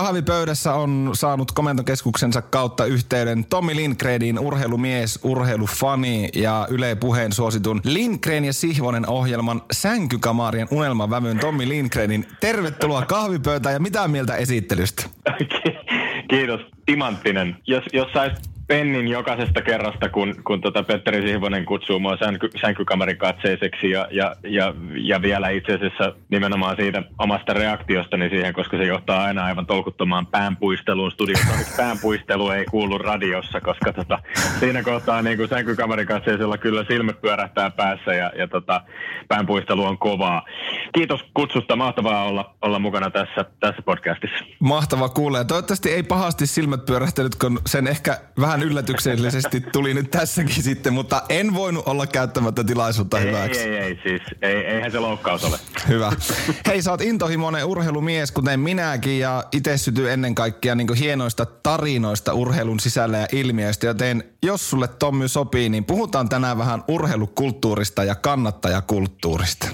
Kahvipöydässä on saanut komentokeskuksensa kautta yhteyden Tommi Lindgrenin urheilumies, urheilufani ja Yle Puheen suositun Lindgren ja Sihvonen ohjelman Sänkykamarien unelmavävyn Tommi Lindgrenin. Tervetuloa kahvipöytään ja mitä mieltä esittelystä? Kiitos, timanttinen. Jos, jos sais pennin jokaisesta kerrasta, kun, kun tota Petteri Sihvonen kutsuu mua sänky, sänkykamerin katseiseksi ja, ja, ja, ja, vielä itse asiassa nimenomaan siitä omasta reaktiostani siihen, koska se johtaa aina aivan tolkuttomaan päänpuisteluun studiossa. päänpuistelu ei kuulu radiossa, koska tota, siinä kohtaa niin kuin sänkykamerin katseisella kyllä silmät pyörähtää päässä ja, ja tota, päänpuistelu on kovaa. Kiitos kutsusta, mahtavaa olla, olla mukana tässä, tässä podcastissa. Mahtava kuulee. Toivottavasti ei pahasti silmät pyörähtänyt, kun sen ehkä vähän vähän yllätyksellisesti tuli nyt tässäkin sitten, mutta en voinut olla käyttämättä tilaisuutta ei, hyväksi. Ei, ei, ei, siis ei, eihän se loukkaus ole. Hyvä. Hei, sä oot intohimoinen urheilumies, kuten minäkin, ja itse sytyy ennen kaikkea niin hienoista tarinoista urheilun sisällä ja ilmiöistä, joten jos sulle Tommy sopii, niin puhutaan tänään vähän urheilukulttuurista ja kannattajakulttuurista.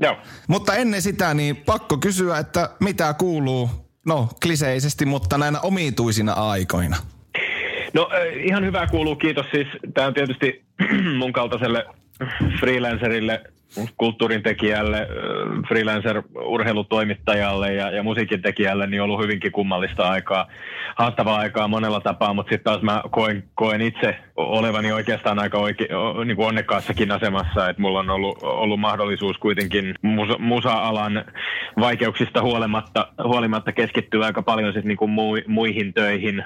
Joo. Mutta ennen sitä, niin pakko kysyä, että mitä kuuluu, no kliseisesti, mutta näinä omituisina aikoina? No ihan hyvää kuuluu, kiitos. Siis tämä on tietysti mun kaltaiselle freelancerille kulttuurin tekijälle, freelancer-urheilutoimittajalle ja, ja musiikin tekijälle niin on ollut hyvinkin kummallista aikaa, haastavaa aikaa monella tapaa, mutta sitten taas mä koen, koen itse olevani oikeastaan aika oike, niin kuin onnekkaassakin asemassa, että mulla on ollut, ollut mahdollisuus kuitenkin musa, musa-alan vaikeuksista huolimatta, huolimatta keskittyä aika paljon sit niin kuin muihin töihin.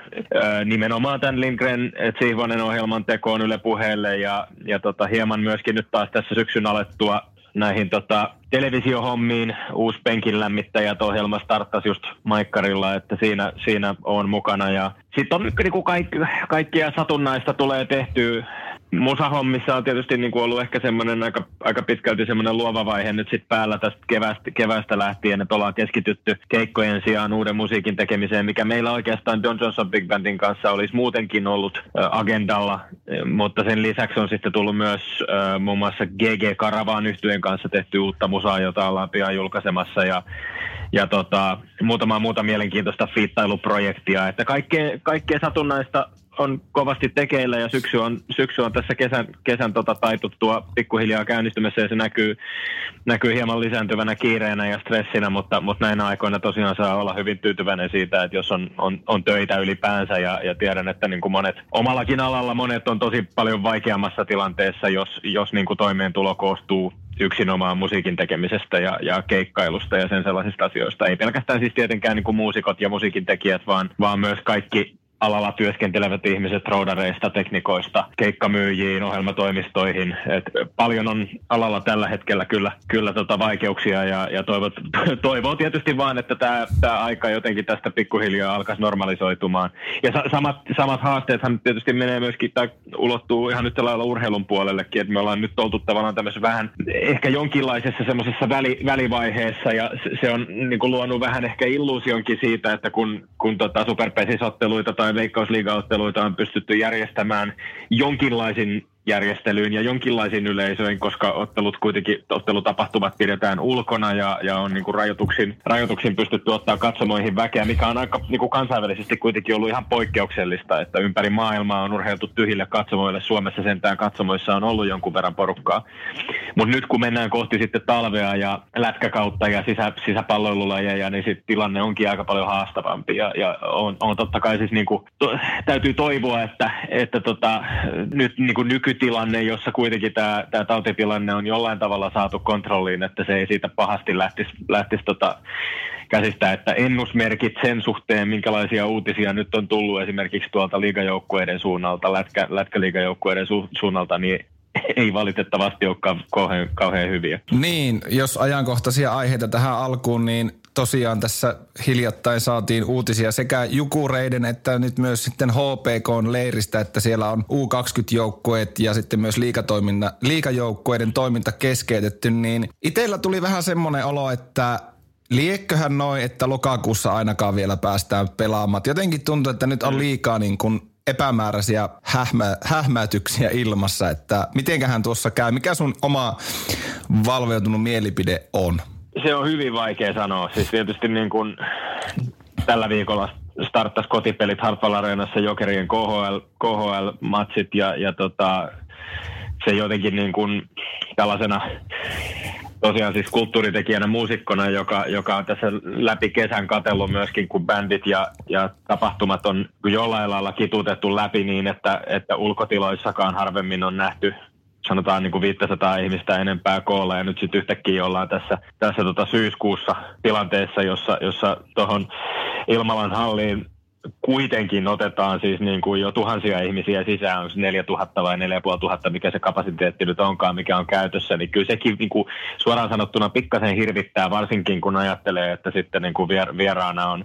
nimenomaan tämän Lindgren Sihvonen ohjelman tekoon Yle Puheelle ja, ja tota, hieman myöskin nyt taas tässä syksyn alettua näihin tota, televisiohommiin. Uusi penkin lämmittäjät ohjelma starttasi just Maikkarilla, että siinä, siinä on mukana. Ja sitten on niin kuin kaikki, kaikkia satunnaista tulee tehtyä musahommissa on tietysti niin kuin ollut ehkä semmoinen aika, aika pitkälti semmoinen luova vaihe nyt sitten päällä tästä keväästä, keväästä lähtien, että ollaan keskitytty keikkojen sijaan uuden musiikin tekemiseen, mikä meillä oikeastaan John Johnson Big Bandin kanssa olisi muutenkin ollut agendalla, mutta sen lisäksi on sitten tullut myös muun muassa GG Karavaan yhtyeen kanssa tehty uutta musaa, jota ollaan pian julkaisemassa. Ja ja tota, muutama muuta mielenkiintoista fiittailuprojektia, että kaikkea, kaikkea satunnaista on kovasti tekeillä ja syksy on, syksy on tässä kesän, kesän tota taituttua pikkuhiljaa käynnistymässä ja se näkyy, näkyy hieman lisääntyvänä kiireenä ja stressinä, mutta, mutta näinä aikoina tosiaan saa olla hyvin tyytyväinen siitä, että jos on, on, on töitä ylipäänsä ja, ja tiedän, että niin kuin monet, omallakin alalla monet on tosi paljon vaikeammassa tilanteessa, jos, jos niin kuin toimeentulo koostuu yksinomaan musiikin tekemisestä ja, ja keikkailusta ja sen sellaisista asioista. Ei pelkästään siis tietenkään niin kuin muusikot ja musiikin tekijät, vaan, vaan myös kaikki alalla työskentelevät ihmiset roudareista, teknikoista, keikkamyyjiin, ohjelmatoimistoihin. Et paljon on alalla tällä hetkellä kyllä, kyllä tota vaikeuksia ja, ja toivot, toivoo tietysti vaan, että tämä aika jotenkin tästä pikkuhiljaa alkaisi normalisoitumaan. Ja sa, samat, samat haasteethan tietysti menee myöskin tai ulottuu ihan nyt lailla urheilun puolellekin, että me ollaan nyt oltu tavallaan tämmöisessä vähän ehkä jonkinlaisessa semmoisessa väli, välivaiheessa ja se on niin kuin luonut vähän ehkä illuusionkin siitä, että kun, kun tota superpesisotteluita tai jotain veikkausliigaotteluita on pystytty järjestämään jonkinlaisin järjestelyyn ja jonkinlaisiin yleisöihin, koska ottelut kuitenkin, ottelutapahtumat pidetään ulkona ja, ja on niin kuin rajoituksin, rajoituksin pystytty ottaa katsomoihin väkeä, mikä on aika niin kuin kansainvälisesti kuitenkin ollut ihan poikkeuksellista, että ympäri maailmaa on urheiltu tyhjille katsomoille. Suomessa sentään katsomoissa on ollut jonkun verran porukkaa. Mutta nyt kun mennään kohti sitten talvea ja lätkäkautta ja sisä, sisäpalloilulajeja, niin sitten tilanne onkin aika paljon haastavampi ja, ja on, on totta kai siis niin kuin, to, täytyy toivoa, että, että tota, nyt niin kuin nyky nykytilanne, jossa kuitenkin tämä, tämä tautitilanne on jollain tavalla saatu kontrolliin, että se ei siitä pahasti lähtisi, lähtisi tota käsistä, että ennusmerkit sen suhteen, minkälaisia uutisia nyt on tullut esimerkiksi tuolta liigajoukkueiden suunnalta, lätkä, lätkäliigajoukkueiden su, suunnalta, niin ei valitettavasti ole kauhean, kauhean hyviä. Niin, jos ajankohtaisia aiheita tähän alkuun, niin tosiaan tässä hiljattain saatiin uutisia sekä Jukureiden että nyt myös sitten HPK-leiristä, että siellä on U20-joukkueet ja sitten myös liikajoukkueiden toiminta keskeytetty, niin itsellä tuli vähän semmoinen olo, että Liekköhän noin, että lokakuussa ainakaan vielä päästään pelaamaan. Jotenkin tuntuu, että nyt on mm. liikaa niin kuin epämääräisiä hähmä, hähmäytyksiä ilmassa, että mitenköhän tuossa käy. Mikä sun oma valveutunut mielipide on? Se on hyvin vaikea sanoa. Siis tietysti niin kuin tällä viikolla starttasi kotipelit Hartwall Areenassa Jokerien KHL, KHL-matsit ja, ja tota, se jotenkin niin kuin tällaisena tosiaan siis kulttuuritekijänä muusikkona, joka, joka on tässä läpi kesän katellut myöskin, kun bändit ja, ja tapahtumat on jollain lailla kitutettu läpi niin, että, että ulkotiloissakaan harvemmin on nähty sanotaan niin kuin 500 ihmistä enempää koolla ja nyt sitten yhtäkkiä ollaan tässä, tässä tota syyskuussa tilanteessa, jossa, jossa tuohon Ilmalan halliin kuitenkin otetaan siis niin kuin jo tuhansia ihmisiä sisään, onko 4000 vai 4500, mikä se kapasiteetti nyt onkaan, mikä on käytössä, niin kyllä sekin niin kuin suoraan sanottuna pikkasen hirvittää, varsinkin kun ajattelee, että sitten niin kuin vieraana on,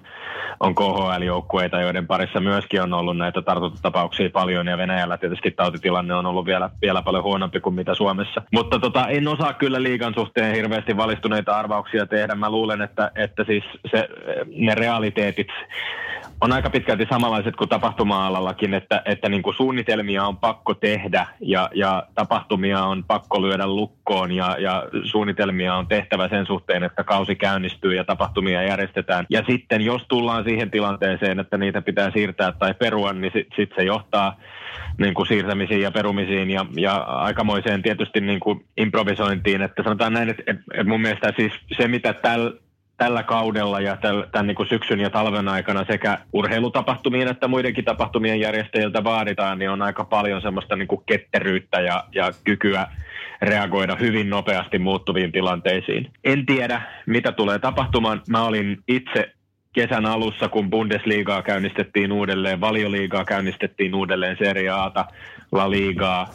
on KHL-joukkueita, joiden parissa myöskin on ollut näitä tartuntatapauksia paljon, ja Venäjällä tietysti tautitilanne on ollut vielä, vielä paljon huonompi kuin mitä Suomessa. Mutta tota, en osaa kyllä liikan suhteen hirveästi valistuneita arvauksia tehdä. Mä luulen, että, että siis se, ne realiteetit on aika pitkälti samanlaiset kuin tapahtuma-alallakin, että, että niin kuin suunnitelmia on pakko tehdä ja, ja tapahtumia on pakko lyödä lukkoon ja, ja suunnitelmia on tehtävä sen suhteen, että kausi käynnistyy ja tapahtumia järjestetään. Ja sitten jos tullaan siihen tilanteeseen, että niitä pitää siirtää tai perua, niin sitten sit se johtaa niin kuin siirtämisiin ja perumisiin ja, ja aikamoiseen tietysti niin kuin improvisointiin. Että sanotaan näin, että, että mun mielestä siis se, mitä tällä tällä kaudella ja tämän niin kuin syksyn ja talven aikana sekä urheilutapahtumien että muidenkin tapahtumien järjestäjiltä vaaditaan, niin on aika paljon semmoista niin kuin ketteryyttä ja, ja kykyä reagoida hyvin nopeasti muuttuviin tilanteisiin. En tiedä, mitä tulee tapahtumaan. Mä olin itse kesän alussa, kun Bundesliigaa käynnistettiin uudelleen, valioliigaa käynnistettiin uudelleen, Serie Ata, La Ligaa,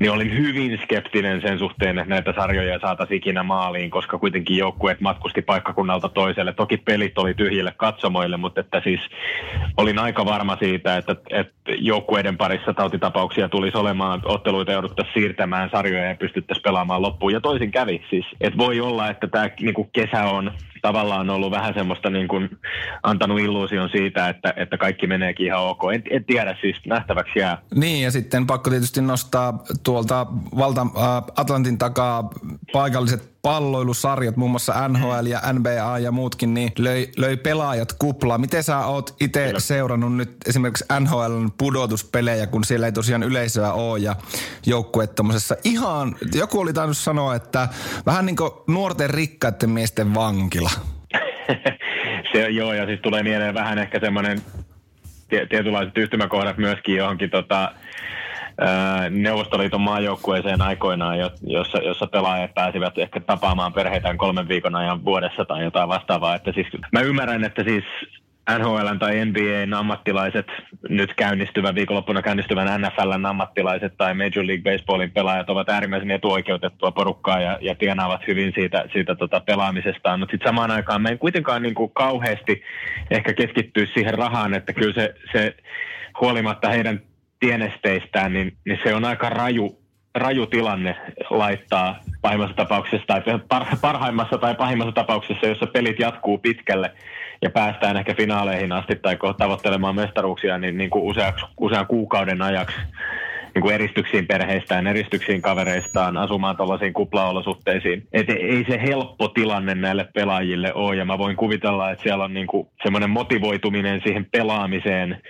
niin olin hyvin skeptinen sen suhteen, että näitä sarjoja saataisiin ikinä maaliin, koska kuitenkin joukkueet matkusti paikkakunnalta toiselle. Toki pelit oli tyhjille katsomoille, mutta että siis olin aika varma siitä, että, että joukkueiden parissa tautitapauksia tulisi olemaan, otteluita jouduttaisiin siirtämään sarjoja ja pystyttäisiin pelaamaan loppuun. Ja toisin kävi siis. Että voi olla, että tämä niin kesä on tavallaan ollut vähän semmoista niin kuin antanut illuusion siitä, että, että kaikki meneekin ihan ok. En, en tiedä, siis nähtäväksi jää. Niin, ja sitten pakko tietysti nostaa tuolta valta äh, Atlantin takaa paikalliset palloilusarjat, muun muassa NHL ja NBA ja muutkin, niin löi, löi pelaajat kuplaa. Miten sä oot itse seurannut nyt esimerkiksi NHLn pudotuspelejä, kun siellä ei tosiaan yleisöä ole ja joukkueet ihan, joku oli tainnut sanoa, että vähän niin kuin nuorten rikkaiden miesten vankila. Se joo, ja siis tulee mieleen vähän ehkä semmoinen tietynlaiset yhtymäkohdat myöskin johonkin tota, Neuvostoliiton maajoukkueeseen aikoinaan, jossa, jossa pelaajat pääsivät ehkä tapaamaan perheitään kolmen viikon ajan vuodessa tai jotain vastaavaa. Että siis, mä ymmärrän, että siis NHL tai NBAn ammattilaiset, nyt käynnistyvän, viikonloppuna käynnistyvän NFLn ammattilaiset tai Major League Baseballin pelaajat ovat äärimmäisen etuoikeutettua porukkaa ja, ja tienaavat hyvin siitä, siitä tota pelaamisestaan. Mutta sitten samaan aikaan me ei kuitenkaan niin kuin kauheasti ehkä keskittyä siihen rahaan, että kyllä se, se huolimatta heidän tienesteistään, niin, niin se on aika raju, raju tilanne laittaa pahimmassa tapauksessa tai parhaimmassa tai pahimmassa tapauksessa, jossa pelit jatkuu pitkälle ja päästään ehkä finaaleihin asti tai tavoittelemaan mestaruuksia niin, niin kuin useaksi, usean kuukauden ajaksi niin kuin eristyksiin perheistään, eristyksiin kavereistaan, asumaan tuollaisiin kuplaolosuhteisiin. Et ei se helppo tilanne näille pelaajille ole, ja mä voin kuvitella, että siellä on niin kuin semmoinen motivoituminen siihen pelaamiseen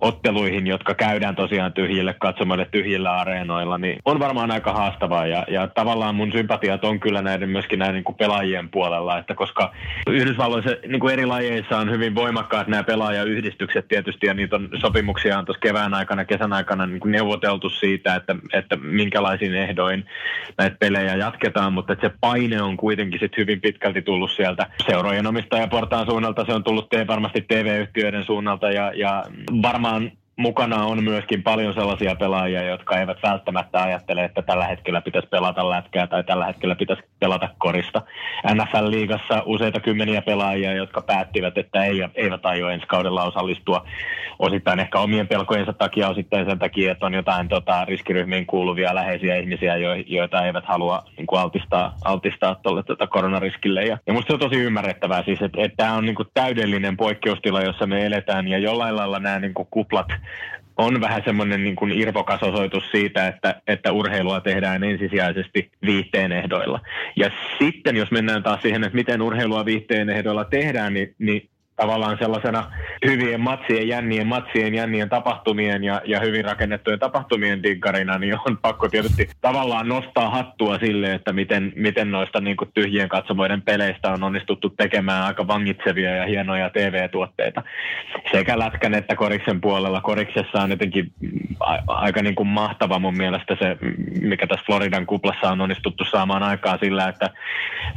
otteluihin, jotka käydään tosiaan tyhjille katsomoille tyhjillä areenoilla, niin on varmaan aika haastavaa. Ja, ja tavallaan mun sympatiat on kyllä näiden myöskin näiden niin kuin pelaajien puolella, että koska Yhdysvalloissa niin kuin eri lajeissa on hyvin voimakkaat nämä pelaajayhdistykset tietysti, ja niitä on sopimuksia on tuossa kevään aikana, kesän aikana niin kuin neuvoteltu siitä, että, että minkälaisin ehdoin näitä pelejä jatketaan, mutta että se paine on kuitenkin sit hyvin pitkälti tullut sieltä seurojen omistajaportaan suunnalta, se on tullut varmasti TV-yhtiöiden suunnalta, ja, ja varmaan varmaan mukana on myöskin paljon sellaisia pelaajia, jotka eivät välttämättä ajattele, että tällä hetkellä pitäisi pelata lätkää tai tällä hetkellä pitäisi pelata korista. NFL-liigassa useita kymmeniä pelaajia, jotka päättivät, että eivät aio ensi kaudella osallistua osittain ehkä omien pelkojensa takia, osittain sen takia, että on jotain tota, riskiryhmiin kuuluvia läheisiä ihmisiä, joita eivät halua niin kuin altistaa, altistaa tuolle tota koronariskille. Ja, ja musta se on tosi ymmärrettävää siis, että, että tämä on niin kuin täydellinen poikkeustila, jossa me eletään ja jollain lailla nämä niin kuin kuplat on vähän semmoinen niin kuin irvokas osoitus siitä, että, että urheilua tehdään ensisijaisesti viihteen ehdoilla. Ja sitten jos mennään taas siihen, että miten urheilua viihteen ehdoilla tehdään, niin, niin tavallaan sellaisena hyvien matsien, jännien matsien, jännien tapahtumien ja, ja hyvin rakennettujen tapahtumien dinkarina, niin on pakko tietysti tavallaan nostaa hattua sille, että miten, miten noista niin kuin tyhjien katsomoiden peleistä on onnistuttu tekemään aika vangitsevia ja hienoja TV-tuotteita. Sekä lätkän että koriksen puolella. Koriksessa on jotenkin aika niin kuin mahtava mun mielestä se, mikä tässä Floridan kuplassa on onnistuttu saamaan aikaa sillä, että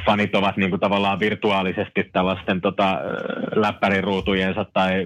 fanit ovat niin kuin tavallaan virtuaalisesti tällaisten tota, läppäriruutujensa tai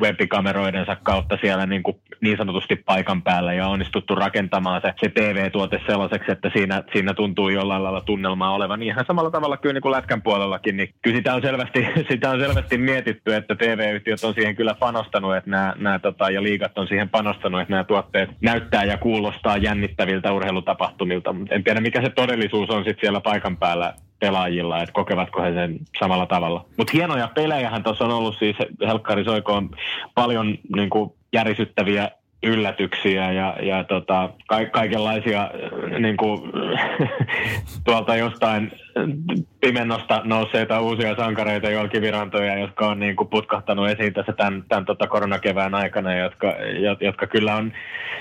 webikameroidensa kautta siellä niin, kuin niin sanotusti paikan päällä ja onnistuttu rakentamaan se, se TV-tuote sellaiseksi, että siinä, siinä tuntuu jollain lailla tunnelmaa olevan. Ihan samalla tavalla kyllä niin kuin lätkän puolellakin, niin kyllä sitä on selvästi, sitä on selvästi mietitty, että TV-yhtiöt on siihen kyllä panostanut, että nämä, nämä tota, ja liigat on siihen panostanut, että nämä tuotteet näyttää ja kuulostaa jännittäviltä urheilutapahtumilta. En tiedä, mikä se todellisuus on sitten siellä paikan päällä pelaajilla, että kokevatko he sen samalla tavalla. Mutta hienoja pelejähän tuossa on ollut siis Helkkari Soikoon paljon niin kuin järisyttäviä yllätyksiä ja, ja tota, ka- kaikenlaisia äh, niin kuin, tuolta jostain pimennosta nousseita uusia sankareita, jolkivirantoja, jotka on niin kuin putkahtanut esiin tässä tämän, tämän tota koronakevään aikana, jotka, jotka kyllä on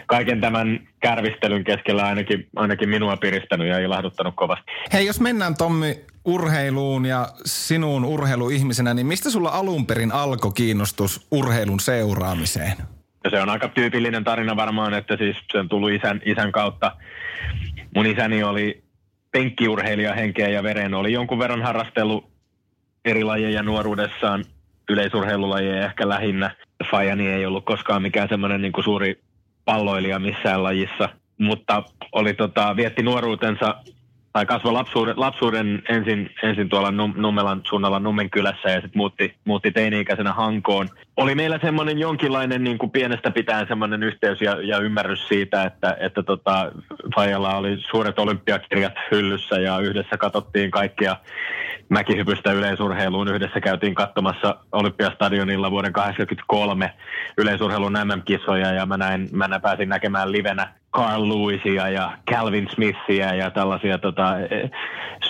kaiken tämän kärvistelyn keskellä ainakin, ainakin minua piristänyt ja ilahduttanut kovasti. Hei, jos mennään Tommi urheiluun ja sinuun urheiluihmisenä, niin mistä sulla alun perin alkoi kiinnostus urheilun seuraamiseen? Ja se on aika tyypillinen tarina varmaan, että siis se on tullut isän, isän kautta. Mun isäni oli penkkiurheilija henkeä ja veren, oli jonkun verran harrastellut eri lajeja nuoruudessaan, yleisurheilulajeja ehkä lähinnä. Fajani ei ollut koskaan mikään semmoinen niin suuri palloilija missään lajissa, mutta oli tota, vietti nuoruutensa tai kasvoi lapsuuden, lapsuuden ensin, ensin tuolla Nummelan suunnalla Nummen kylässä ja sitten muutti, muutti teini-ikäisenä Hankoon. Oli meillä semmoinen jonkinlainen niin kuin pienestä pitäen semmoinen yhteys ja, ja ymmärrys siitä, että, että tota, Fajalla oli suuret olympiakirjat hyllyssä ja yhdessä katsottiin kaikkia mäkihypystä yleisurheiluun. Yhdessä käytiin katsomassa Olympiastadionilla vuoden 1983 yleisurheilun MM-kisoja ja mä, näin, mä pääsin näkemään livenä Carl Lewisia ja Calvin Smithia ja tällaisia tota, e,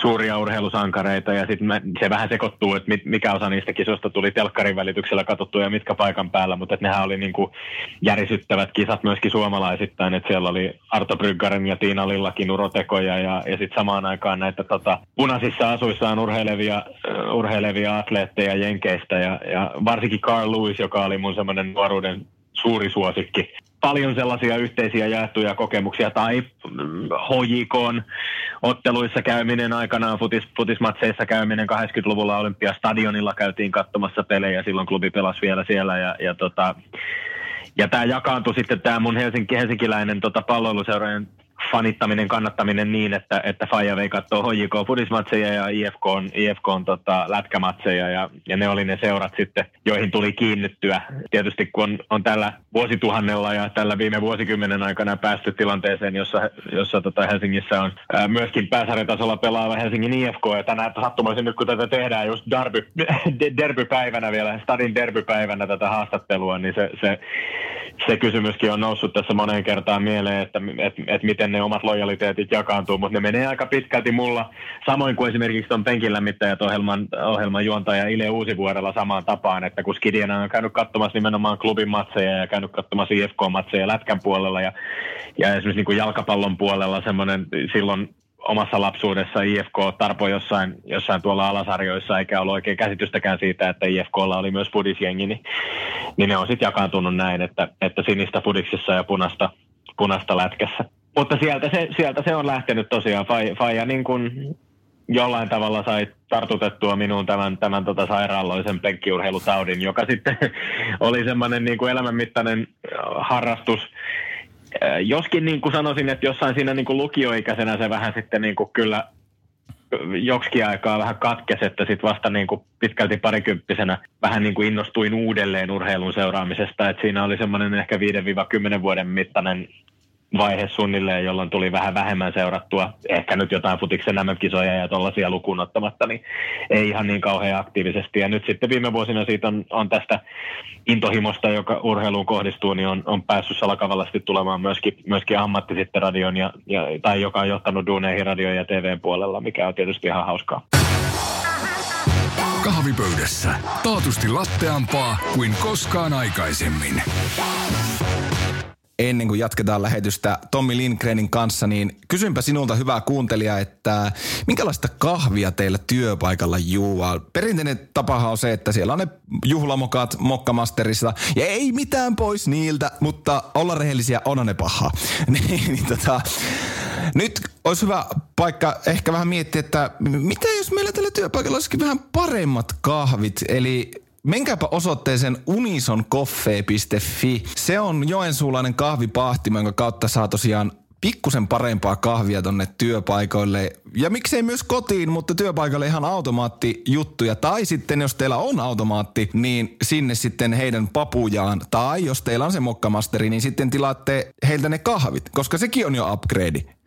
suuria urheilusankareita. Ja sitten se vähän sekoittuu, että mikä osa niistä kisoista tuli telkkarin välityksellä katsottu ja mitkä paikan päällä, mutta nehän oli niinku järisyttävät kisat myöskin suomalaisittain, että siellä oli Arto Bryggaren ja Tiina Lillakin urotekoja ja, ja sitten samaan aikaan näitä tota, punaisissa asuissaan urheilevia, urheilevia atleetteja Jenkeistä. Ja, ja varsinkin Carl Lewis, joka oli mun semmoinen nuoruuden suuri suosikki paljon sellaisia yhteisiä jaettuja kokemuksia tai HJK otteluissa käyminen aikanaan, futis, futismatseissa käyminen 80-luvulla Olympiastadionilla käytiin katsomassa pelejä, silloin klubi pelasi vielä siellä ja, ja tota, ja tämä jakaantui sitten tämä mun helsinki, helsinkiläinen tota, palloiluseurojen fanittaminen, kannattaminen niin, että, että Faija vei katsoa HJK fudismatseja ja IFK on, IFK on tota, lätkämatseja ja, ja, ne oli ne seurat sitten, joihin tuli kiinnittyä. Tietysti kun on, on tällä vuosituhannella ja tällä viime vuosikymmenen aikana päästy tilanteeseen, jossa, jossa tota Helsingissä on ää, myöskin pääsarjatasolla pelaava Helsingin IFK ja tänään sattumoisin nyt kun tätä tehdään just derby, derbypäivänä vielä, stadin derbypäivänä tätä haastattelua, niin se, se, se kysymyskin on noussut tässä moneen kertaan mieleen, että et, et miten ne omat lojaliteetit jakaantuu, mutta ne menee aika pitkälti mulla, samoin kuin esimerkiksi tuon penkin lämmittäjät ohjelman, ohjelman juontaja Ile Uusivuorella samaan tapaan, että kun Skidiana on käynyt katsomassa nimenomaan klubin matseja ja käynyt katsomassa IFK-matseja lätkän puolella ja, ja esimerkiksi niin kuin jalkapallon puolella semmoinen silloin omassa lapsuudessa IFK tarpo jossain, jossain tuolla alasarjoissa, eikä ollut oikein käsitystäkään siitä, että IFKlla oli myös fudisjengi, niin, niin ne on sitten jakaantunut näin, että, että sinistä fudiksessa ja punasta, punasta lätkässä. Mutta sieltä se, sieltä se on lähtenyt tosiaan. Faija niin kuin jollain tavalla sai tartutettua minuun tämän, tämän tota sairaaloisen penkkiurheilutaudin, joka sitten oli semmoinen niin kuin elämänmittainen harrastus, Joskin niin kuin sanoisin, että jossain siinä niin kuin lukioikäisenä se vähän sitten niin kuin kyllä joksikin aikaa vähän katkesi, että sitten vasta niin kuin pitkälti parikymppisenä vähän niin kuin innostuin uudelleen urheilun seuraamisesta. että siinä oli semmoinen ehkä 5-10 vuoden mittainen vaihe suunnilleen, jolloin tuli vähän vähemmän seurattua, ehkä nyt jotain futiksen MM-kisoja ja tuollaisia lukuun ottamatta, niin ei ihan niin kauhean aktiivisesti. Ja nyt sitten viime vuosina siitä on, on tästä intohimosta, joka urheiluun kohdistuu, niin on, on päässyt salakavallasti tulemaan myöskin, myöskin ammatti sitten radion, ja, ja, tai joka on johtanut duuneihin radio- ja TV-puolella, mikä on tietysti ihan hauskaa. Kahvipöydässä. Taatusti latteampaa kuin koskaan aikaisemmin ennen kuin jatketaan lähetystä Tommi Lindgrenin kanssa, niin kysynpä sinulta hyvää kuuntelija, että minkälaista kahvia teillä työpaikalla juua? Perinteinen tapahan on se, että siellä on ne juhlamokat mokkamasterissa ja ei mitään pois niiltä, mutta olla rehellisiä on ne paha. niin, niin tota, nyt olisi hyvä paikka ehkä vähän miettiä, että mitä jos meillä tällä työpaikalla olisikin vähän paremmat kahvit, eli Menkääpä osoitteeseen unisoncoffee.fi. Se on joensuulainen kahvipahtima, jonka kautta saa tosiaan pikkusen parempaa kahvia tonne työpaikoille. Ja miksei myös kotiin, mutta työpaikalle ihan automaattijuttuja. Tai sitten jos teillä on automaatti, niin sinne sitten heidän papujaan. Tai jos teillä on se mokkamasteri, niin sitten tilaatte heiltä ne kahvit, koska sekin on jo upgrade.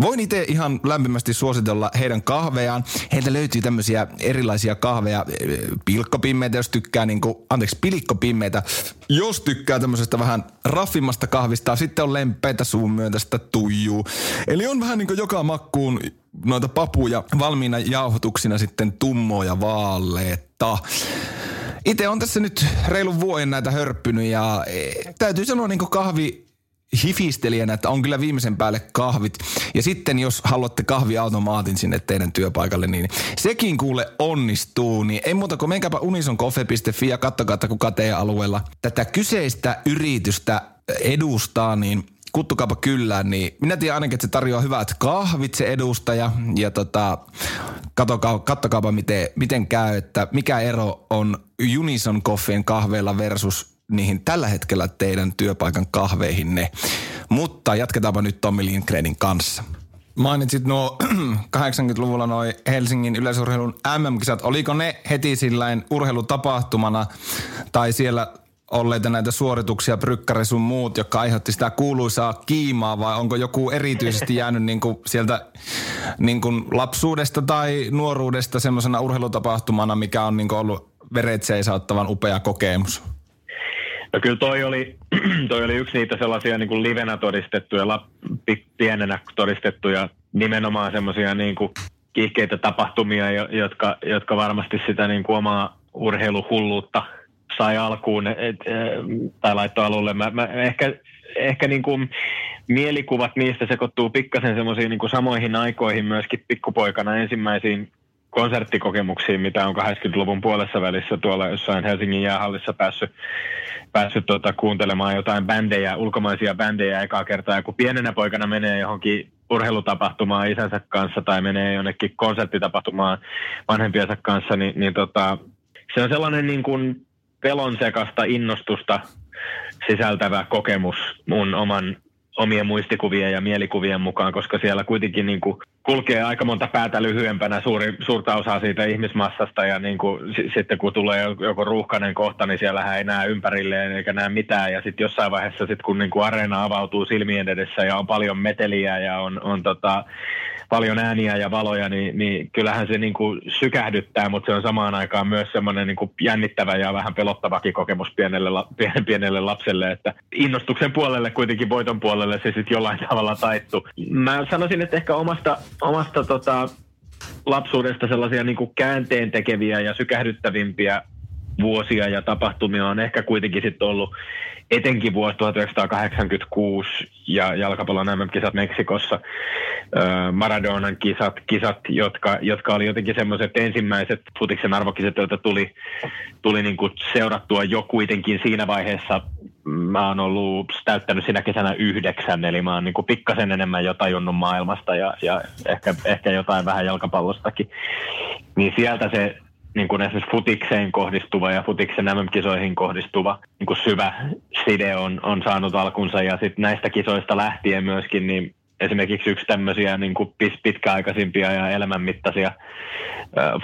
Voin itse ihan lämpimästi suositella heidän kahvejaan. Heiltä löytyy tämmöisiä erilaisia kahveja, pilkkopimmeitä, jos tykkää, niin kuin, anteeksi, pilikkopimmeitä, jos tykkää tämmöisestä vähän raffimmasta kahvista. Sitten on lempeitä suun myöntästä tuijuu. Eli on vähän niin kuin joka makkuun noita papuja valmiina jauhotuksina sitten tummoa ja vaaleetta. Itse on tässä nyt reilun vuoden näitä hörppynyt ja e, täytyy sanoa niin kahvi hifistelijänä, että on kyllä viimeisen päälle kahvit. Ja sitten jos haluatte kahviautomaatin sinne teidän työpaikalle, niin sekin kuule onnistuu. Niin ei muuta kuin menkääpä unisoncoffee.fi ja katsokaa, että kuka teidän alueella tätä kyseistä yritystä edustaa, niin kuttukaapa kyllä, niin minä tiedän ainakin, että se tarjoaa hyvät kahvit se edustaja ja tota, katsokaa, katsokaapa miten, miten käy, että mikä ero on Unison Coffeen kahveilla versus niihin tällä hetkellä teidän työpaikan kahveihinne. Mutta jatketaanpa nyt Tommi Lindgrenin kanssa. Mainitsit nuo 80-luvulla noin Helsingin yleisurheilun MM-kisat. Oliko ne heti sillain urheilutapahtumana tai siellä olleita näitä suorituksia, Brykkari sun muut, jotka aiheutti sitä kuuluisaa kiimaa vai onko joku erityisesti jäänyt niin kuin sieltä niin kuin lapsuudesta tai nuoruudesta semmoisena urheilutapahtumana, mikä on niin kuin ollut veret seisauttavan upea kokemus? No kyllä toi oli, toi oli yksi niitä sellaisia niin kuin livenä todistettuja, lap, pienenä todistettuja nimenomaan semmoisia niin kuin kiihkeitä tapahtumia, jotka, jotka varmasti sitä niin kuin omaa urheiluhulluutta sai alkuun et, et, tai laittoi alulle. Mä, mä ehkä ehkä niin kuin mielikuvat niistä sekoittuu pikkasen semmoisiin niin samoihin aikoihin myöskin pikkupoikana ensimmäisiin konserttikokemuksiin, mitä on 80-luvun puolessa välissä tuolla jossain Helsingin jäähallissa päässyt, päässyt tuota, kuuntelemaan jotain bändejä, ulkomaisia bändejä ekaa kertaa. Ja kun pienenä poikana menee johonkin urheilutapahtumaan isänsä kanssa tai menee jonnekin konserttitapahtumaan vanhempiensa kanssa, niin, niin tota, se on sellainen niin kuin pelon sekasta innostusta sisältävä kokemus mun oman omien muistikuvien ja mielikuvien mukaan, koska siellä kuitenkin niin kuin kulkee aika monta päätä lyhyempänä suuri, suurta osaa siitä ihmismassasta ja niin kuin, s- sitten kun tulee joku ruuhkainen kohta, niin siellä ei näe ympärilleen eikä näe mitään. Ja sitten jossain vaiheessa sit kun niin kuin areena avautuu silmien edessä ja on paljon meteliä ja on, on tota, paljon ääniä ja valoja, niin, niin kyllähän se niin kuin sykähdyttää, mutta se on samaan aikaan myös semmoinen niin jännittävä ja vähän pelottavakin kokemus pienelle, pienelle, pienelle lapselle, että innostuksen puolelle kuitenkin voiton puolelle se sitten jollain tavalla taittu. Mä sanoisin, että ehkä omasta, omasta tota, lapsuudesta sellaisia niin kuin käänteen tekeviä ja sykähdyttävimpiä vuosia ja tapahtumia on ehkä kuitenkin sitten ollut etenkin vuosi 1986 ja jalkapallon MM-kisat Meksikossa, Maradonan kisat, kisat jotka, jotka oli jotenkin semmoiset ensimmäiset futiksen arvokisat, joita tuli, tuli niin kuin seurattua jo kuitenkin siinä vaiheessa. Mä oon ollut täyttänyt siinä kesänä yhdeksän, eli mä oon niin kuin pikkasen enemmän jo tajunnut maailmasta ja, ja ehkä, ehkä jotain vähän jalkapallostakin. Niin sieltä se niin kuin esimerkiksi futikseen kohdistuva ja futiksen MM-kisoihin kohdistuva niin kuin syvä side on, on saanut alkunsa. Ja sitten näistä kisoista lähtien myöskin niin esimerkiksi yksi tämmöisiä niin kuin pitkäaikaisimpia ja elämänmittaisia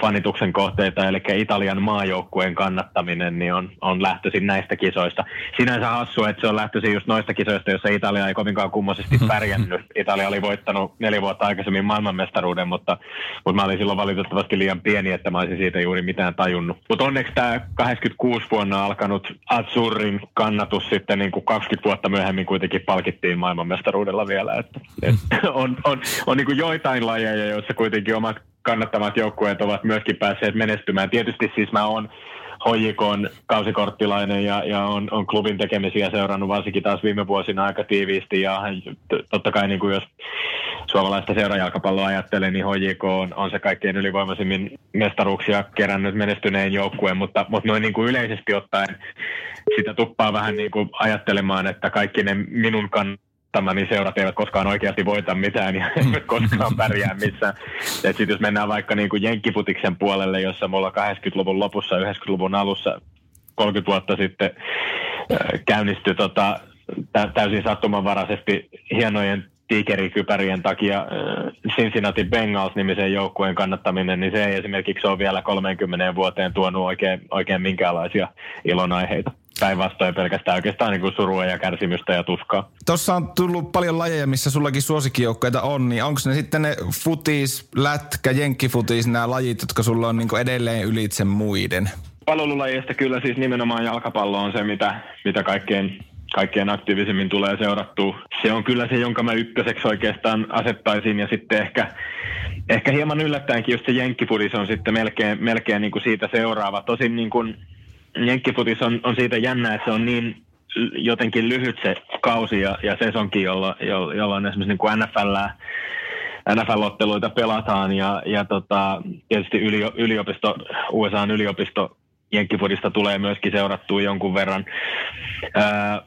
fanituksen kohteita, eli Italian maajoukkueen kannattaminen, niin on, on lähtöisin näistä kisoista. Sinänsä hassu, että se on lähtöisin just noista kisoista, joissa Italia ei kovinkaan kummoisesti pärjännyt. Italia oli voittanut neljä vuotta aikaisemmin maailmanmestaruuden, mutta, mutta mä olin silloin valitettavasti liian pieni, että mä olisin siitä juuri mitään tajunnut. Mutta onneksi tämä 86 vuonna alkanut Azurin kannatus sitten niin kuin 20 vuotta myöhemmin kuitenkin palkittiin maailmanmestaruudella vielä. Että, et, on on, on niin kuin joitain lajeja, joissa kuitenkin omat kannattamat joukkueet ovat myöskin päässeet menestymään. Tietysti siis mä oon HJK kausikorttilainen ja, ja on, on, klubin tekemisiä seurannut varsinkin taas viime vuosina aika tiiviisti. Ja totta kai niin kuin jos suomalaista seurajalkapalloa ajattelee, niin HJK on, on se kaikkein ylivoimaisimmin mestaruuksia kerännyt menestyneen joukkueen, mutta, mutta noin niin kuin yleisesti ottaen sitä tuppaa vähän niin kuin ajattelemaan, että kaikki ne minun kann niin seurat eivät koskaan oikeasti voita mitään ja eivät koskaan pärjää missään. Sitten jos mennään vaikka niin kuin jenkkifutiksen puolelle, jossa mulla 80-luvun lopussa, 90-luvun alussa 30 vuotta sitten äh, käynnistyi tota, täysin sattumanvaraisesti hienojen tiikerikypärien takia Cincinnati Bengals-nimisen joukkueen kannattaminen, niin se ei esimerkiksi ole vielä 30 vuoteen tuonut oikein, oikein minkäänlaisia ilonaiheita päinvastoin pelkästään oikeastaan niin kuin surua ja kärsimystä ja tuskaa. Tuossa on tullut paljon lajeja, missä sullakin suosikkijoukkoita on, niin onko ne sitten ne futis, lätkä, jenkkifutis, nämä lajit, jotka sulla on niin edelleen ylitse muiden? Palvelulajeista kyllä siis nimenomaan jalkapallo on se, mitä, mitä kaikkein kaikkein aktiivisemmin tulee seurattua. Se on kyllä se, jonka mä ykköseksi oikeastaan asettaisin ja sitten ehkä, ehkä hieman yllättäenkin just se jenkkifudis on sitten melkein, melkein niin kuin siitä seuraava. Tosin niin kuin Jenkkifutis on, on siitä jännä, että se on niin jotenkin lyhyt se kausi ja, ja sesonkin, jolla, jolla esimerkiksi niin kuin NFL, NFL-otteluita pelataan ja, ja tota, tietysti yliopisto, USAn yliopisto Jenkkifudista tulee myöskin seurattua jonkun verran.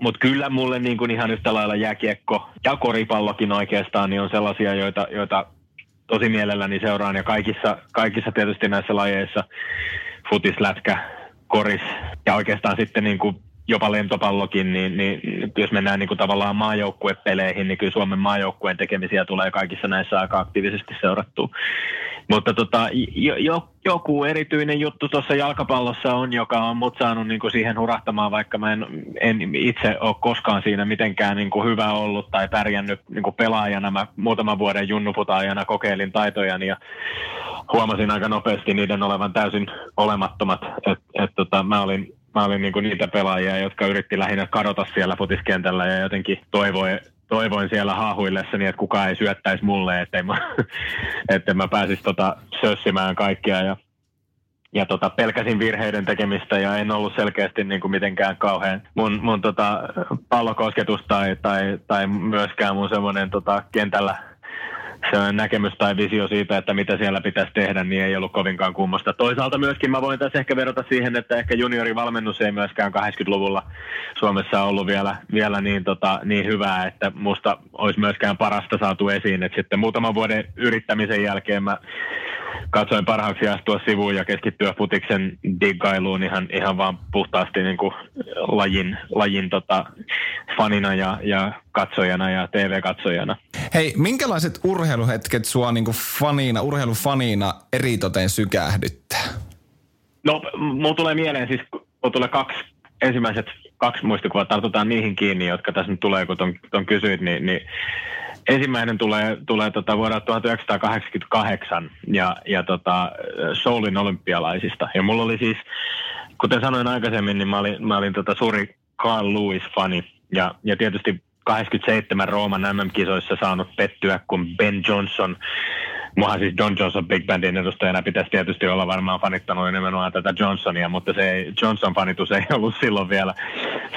Mutta kyllä mulle niin kuin ihan yhtä lailla jääkiekko ja koripallokin oikeastaan niin on sellaisia, joita, joita tosi mielelläni seuraan ja kaikissa, kaikissa tietysti näissä lajeissa futislätkä, koris ja oikeastaan sitten niin kuin jopa lentopallokin, niin, niin jos mennään niin kuin tavallaan maajoukkuepeleihin, niin kyllä Suomen maajoukkueen tekemisiä tulee kaikissa näissä aika aktiivisesti seurattua. Mutta tota, jo, jo, joku erityinen juttu tuossa jalkapallossa on, joka on mut saanut niin kuin siihen hurahtamaan, vaikka mä en, en itse ole koskaan siinä mitenkään niin kuin hyvä ollut tai pärjännyt niin kuin pelaajana. Mä muutaman vuoden junnuputaajana kokeilin taitojani ja huomasin aika nopeasti niiden olevan täysin olemattomat. Et, et tota, mä olin, mä olin niinku niitä pelaajia, jotka yritti lähinnä kadota siellä futiskentällä ja jotenkin toivoi, toivoin siellä haahuillessani, että kukaan ei syöttäisi mulle, ettei mä, ettei mä pääsisi tota sössimään kaikkia. Ja, ja tota, pelkäsin virheiden tekemistä ja en ollut selkeästi niin kuin mitenkään kauhean mun, mun tota, pallokosketus tai, tai, tai myöskään mun semmoinen tota, kentällä se näkemys tai visio siitä, että mitä siellä pitäisi tehdä, niin ei ollut kovinkaan kummosta. Toisaalta myöskin mä voin tässä ehkä verrata siihen, että ehkä juniorivalmennus ei myöskään 80-luvulla Suomessa ollut vielä, vielä niin, tota, niin hyvää, että musta olisi myöskään parasta saatu esiin. Et sitten muutaman vuoden yrittämisen jälkeen mä katsoin parhaaksi astua sivuun ja keskittyä futiksen diggailuun ihan, ihan vaan puhtaasti niin kuin lajin, lajin tota, fanina ja, ja katsojana ja TV-katsojana. Hei, minkälaiset urheiluhetket sua niin kuin fanina, urheilufaniina eritoten sykähdyttää? No, mulla tulee mieleen siis, mulla tulee kaksi ensimmäiset kaksi muistikuvaa, tartutaan niihin kiinni, jotka tässä nyt tulee, kun ton, ton kysyit, niin, niin ensimmäinen tulee, tulee tota vuodelta 1988 ja, ja tota Soulin olympialaisista. Ja mulla oli siis, kuten sanoin aikaisemmin, niin mä olin, mä olin tota suuri Carl Lewis-fani. Ja, ja tietysti 87 Rooman MM-kisoissa saanut pettyä, kun Ben Johnson Muahan siis John Johnson Big Bandin edustajana pitäisi tietysti olla varmaan fanittanut nimenomaan tätä Johnsonia, mutta se Johnson-fanitus ei ollut silloin vielä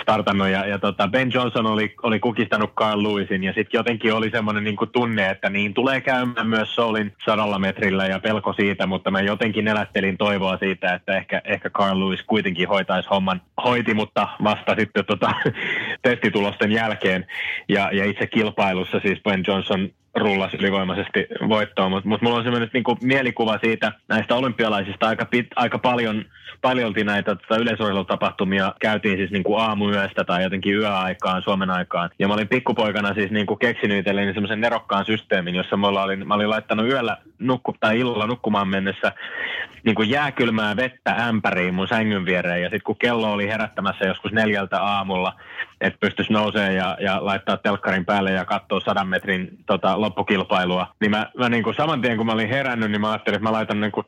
startannut. Ja, ja tota ben Johnson oli, oli kukistanut Carl Lewisin ja sitten jotenkin oli semmoinen niin tunne, että niin tulee käymään myös Soulin sadalla metrillä ja pelko siitä, mutta mä jotenkin elättelin toivoa siitä, että ehkä, ehkä Carl Lewis kuitenkin hoitaisi homman. Hoiti, mutta vasta sitten tota, testitulosten jälkeen. Ja, ja itse kilpailussa siis Ben Johnson rullasi ylivoimaisesti voittoon, mutta mut mulla on semmoinen niin mielikuva siitä näistä olympialaisista aika, pit, aika paljon, paljolti näitä tota, yleisurheilutapahtumia käytiin siis niin kuin aamuyöstä tai jotenkin yöaikaan, Suomen aikaan. Ja mä olin pikkupoikana siis niin kuin keksinyt itselleni semmoisen nerokkaan systeemin, jossa mulla olin, mä olin laittanut yöllä nukku, tai illalla nukkumaan mennessä niin kuin jääkylmää vettä ämpäriin mun sängyn viereen. Ja sitten kun kello oli herättämässä joskus neljältä aamulla, että pystyisi nousemaan ja, ja laittaa telkkarin päälle ja katsoa sadan metrin tota, loppukilpailua, niin mä, mä niin kuin saman tien kun mä olin herännyt, niin mä ajattelin, että mä laitan niin kuin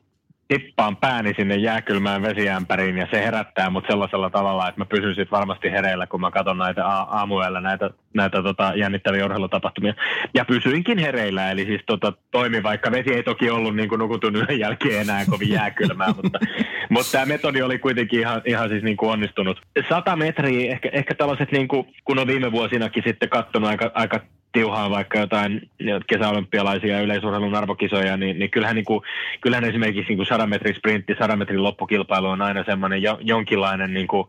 tippaan pääni sinne jääkylmään vesiämpäriin ja se herättää mut sellaisella tavalla, että mä pysyn sit varmasti hereillä, kun mä katson näitä aamuella näitä, näitä tota, jännittäviä urheilutapahtumia. Ja pysyinkin hereillä, eli siis tota, toimi, vaikka vesi ei toki ollut niin kuin nukutun yön jälkeen enää kovin jääkylmää, mutta, mutta tämä metodi oli kuitenkin ihan, ihan siis niin kuin onnistunut. Sata metriä, ehkä, ehkä tällaiset, niin kuin, kun on viime vuosinakin sitten katsonut aika, aika tiuhaa vaikka jotain kesäolympialaisia yleisurheilun arvokisoja, niin, niin kyllähän, niin kuin, kyllähän esimerkiksi niin kuin 100 metrin sprintti, 100 metrin loppukilpailu on aina semmoinen jo, jonkinlainen, niin kuin,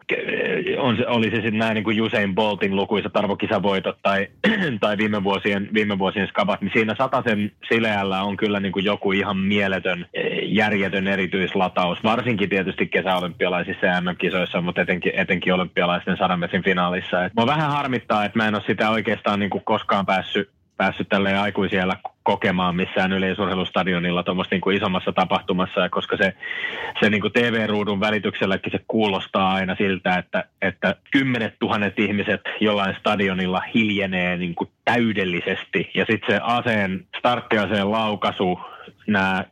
on se, oli se sitten näin niin kuin Usain Boltin lukuisat arvokisavoitot tai, tai viime, vuosien, viime vuosien skabat, niin siinä sen sileällä on kyllä niin kuin joku ihan mieletön, järjetön erityislataus, varsinkin tietysti kesäolympialaisissa ja MM-kisoissa, mutta etenkin, etenkin olympialaisten 100 metrin finaalissa. Et mua vähän harmittaa, että mä en ole sitä oikeastaan niin kuin koskaan päässyt, päässyt tälle aikuisiellä kokemaan missään yleisurheilustadionilla tuommoista niin isommassa tapahtumassa, ja koska se, se niin kuin TV-ruudun välitykselläkin se kuulostaa aina siltä, että, että kymmenet tuhannet ihmiset jollain stadionilla hiljenee niin kuin täydellisesti, ja sitten se aseen, starttiaseen laukaisu, nämä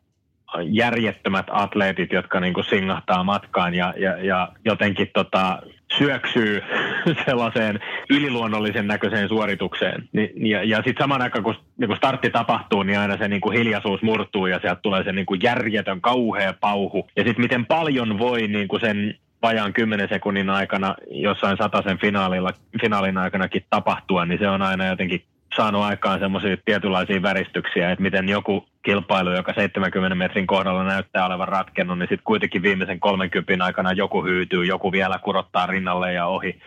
järjettömät atleetit, jotka niin kuin singahtaa matkaan ja, ja, ja jotenkin tota, syöksyy sellaiseen yliluonnollisen näköiseen suoritukseen. Ja ja sitten saman aikaan, kun niin startti tapahtuu, niin aina se niin kuin hiljaisuus murtuu ja sieltä tulee se niin kuin järjetön kauhea pauhu. Ja sitten miten paljon voi niin kuin sen vajaan 10 sekunnin aikana jossain sataisen finaalilla, finaalin aikanakin tapahtua, niin se on aina jotenkin saanut aikaan semmoisia tietynlaisia väristyksiä, että miten joku kilpailu, joka 70 metrin kohdalla näyttää olevan ratkennut, niin sitten kuitenkin viimeisen 30 aikana joku hyytyy, joku vielä kurottaa rinnalle ja ohi.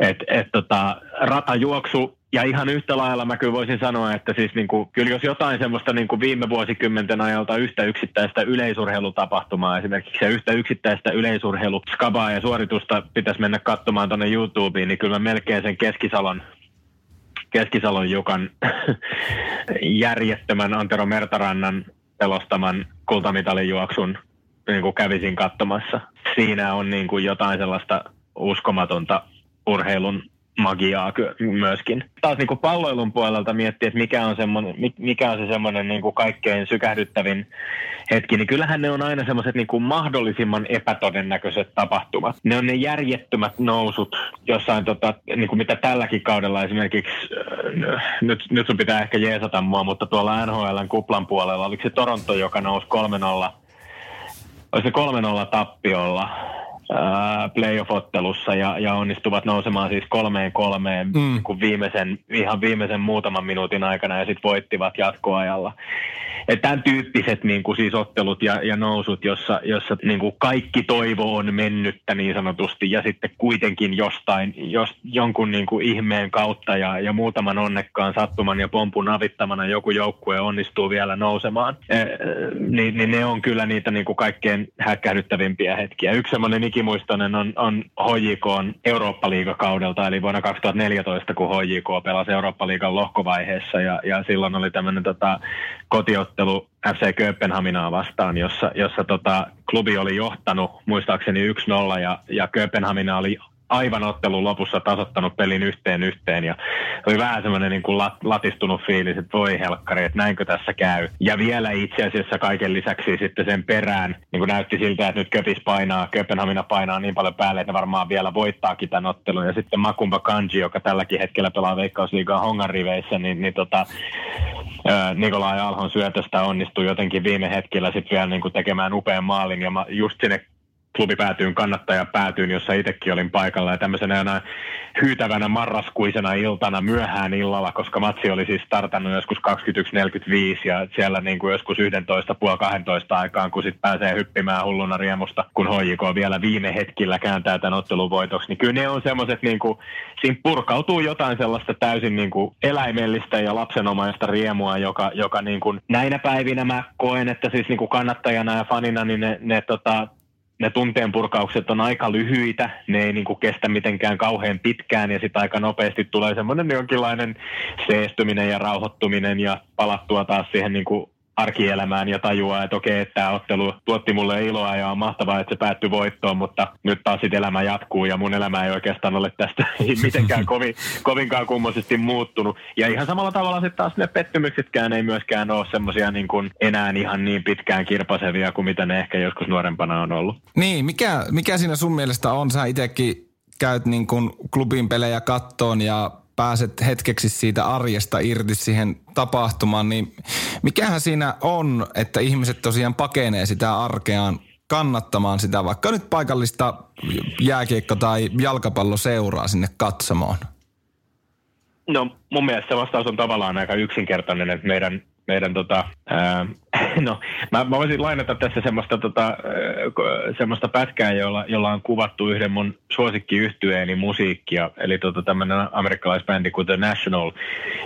Et, et tota, ratajuoksu ja ihan yhtä lailla mä kyllä voisin sanoa, että siis niin kuin, kyllä jos jotain semmoista niin kuin viime vuosikymmenten ajalta yhtä yksittäistä yleisurheilutapahtumaa, esimerkiksi se yhtä yksittäistä yleisurheiluskabaa ja suoritusta pitäisi mennä katsomaan tuonne YouTubeen, niin kyllä mä melkein sen Keskisalon Keskisalon Jukan järjettömän Antero Mertarannan pelostaman kultamitalijuoksun niin kuin kävisin katsomassa. Siinä on niin kuin jotain sellaista uskomatonta urheilun magiaa myöskin. Taas niin kuin palloilun puolelta miettiä, että mikä on, mikä on se semmoinen niin kuin kaikkein sykähdyttävin hetki, niin kyllähän ne on aina semmoiset niin kuin mahdollisimman epätodennäköiset tapahtumat. Ne on ne järjettömät nousut jossain, tota, niin kuin mitä tälläkin kaudella esimerkiksi, äh, nyt, nyt sun pitää ehkä jeesata mua, mutta tuolla NHLn kuplan puolella, oliko se Toronto, joka nousi 3-0, olisi se 3-0 tappiolla, playoff-ottelussa ja, ja onnistuvat nousemaan siis kolmeen kolmeen mm. kun viimeisen, ihan viimeisen muutaman minuutin aikana ja sitten voittivat jatkoajalla. Et tämän tyyppiset niin kuin siis ottelut ja, ja nousut, jossa, jossa niin kuin kaikki toivo on mennyttä niin sanotusti ja sitten kuitenkin jostain, jos, jonkun niin kuin ihmeen kautta ja, ja muutaman onnekkaan sattuman ja pompun avittamana joku joukkue onnistuu vielä nousemaan, e, niin, niin ne on kyllä niitä niin kuin kaikkein häkkähdyttävimpiä hetkiä. Yksi semmoinen ikimuistoinen on, on HJK Eurooppa-liigakaudelta, eli vuonna 2014, kun HJK pelasi Eurooppa-liigan lohkovaiheessa ja, ja silloin oli tämmöinen tota, kotiottelu FC Kööpenhaminaa vastaan, jossa, jossa tota, klubi oli johtanut muistaakseni 1-0 ja, ja Kööpenhamina oli aivan ottelun lopussa tasottanut pelin yhteen yhteen ja oli vähän semmoinen niin kuin latistunut fiilis, että voi helkkari, että näinkö tässä käy. Ja vielä itse asiassa kaiken lisäksi sitten sen perään niin kuin näytti siltä, että nyt Köpis painaa, Kööpenhamina painaa niin paljon päälle, että ne varmaan vielä voittaakin tämän ottelun. Ja sitten Makumba Kanji, joka tälläkin hetkellä pelaa Veikkausliigaa Hongan riveissä, niin, niin tota, Nikolai Alhon syötöstä onnistui jotenkin viime hetkellä sitten vielä niin kuin tekemään upean maalin ja just sinne klubi päätyyn kannattaja päätyyn, jossa itsekin olin paikalla. Ja tämmöisenä hyytävänä marraskuisena iltana myöhään illalla, koska matsi oli siis startannut joskus 21.45 ja siellä niin kuin joskus 11 puoli 12 aikaan, kun sitten pääsee hyppimään hulluna riemusta, kun HJK vielä viime hetkillä kääntää tämän ottelun voitoksi, niin kyllä ne on semmoiset, niin kuin, siinä purkautuu jotain sellaista täysin niin kuin eläimellistä ja lapsenomaista riemua, joka, joka niin kuin, näinä päivinä mä koen, että siis niin kuin kannattajana ja fanina, niin ne, ne tota, ne tunteen purkaukset on aika lyhyitä, ne ei niin kuin kestä mitenkään kauhean pitkään ja sitten aika nopeasti tulee semmoinen jonkinlainen seestyminen ja rauhoittuminen ja palattua taas siihen niin kuin arkielämään ja tajuaa, että okei, että tämä ottelu tuotti mulle iloa ja on mahtavaa, että se päättyi voittoon, mutta nyt taas sitten elämä jatkuu ja mun elämä ei oikeastaan ole tästä mitenkään kovin, kovinkaan kummoisesti muuttunut. Ja ihan samalla tavalla sitten taas ne pettymyksetkään ei myöskään ole semmoisia niin kuin enää ihan niin pitkään kirpasevia kuin mitä ne ehkä joskus nuorempana on ollut. Niin, mikä, mikä siinä sun mielestä on? Sä itsekin käyt niin kuin klubin pelejä kattoon ja pääset hetkeksi siitä arjesta irti siihen tapahtumaan, niin mikähän siinä on, että ihmiset tosiaan pakenee sitä arkeaan kannattamaan sitä vaikka nyt paikallista jääkiekko- tai jalkapalloseuraa sinne katsomaan? No mun mielestä se vastaus on tavallaan aika yksinkertainen, että meidän meidän tota, ää, no, mä, mä voisin lainata tässä semmoista, tota, semmoista pätkää, jolla, jolla on kuvattu yhden mun suosikkiyhtyeeni musiikkia, eli tota, tämmöinen amerikkalaisbändi kuin The National,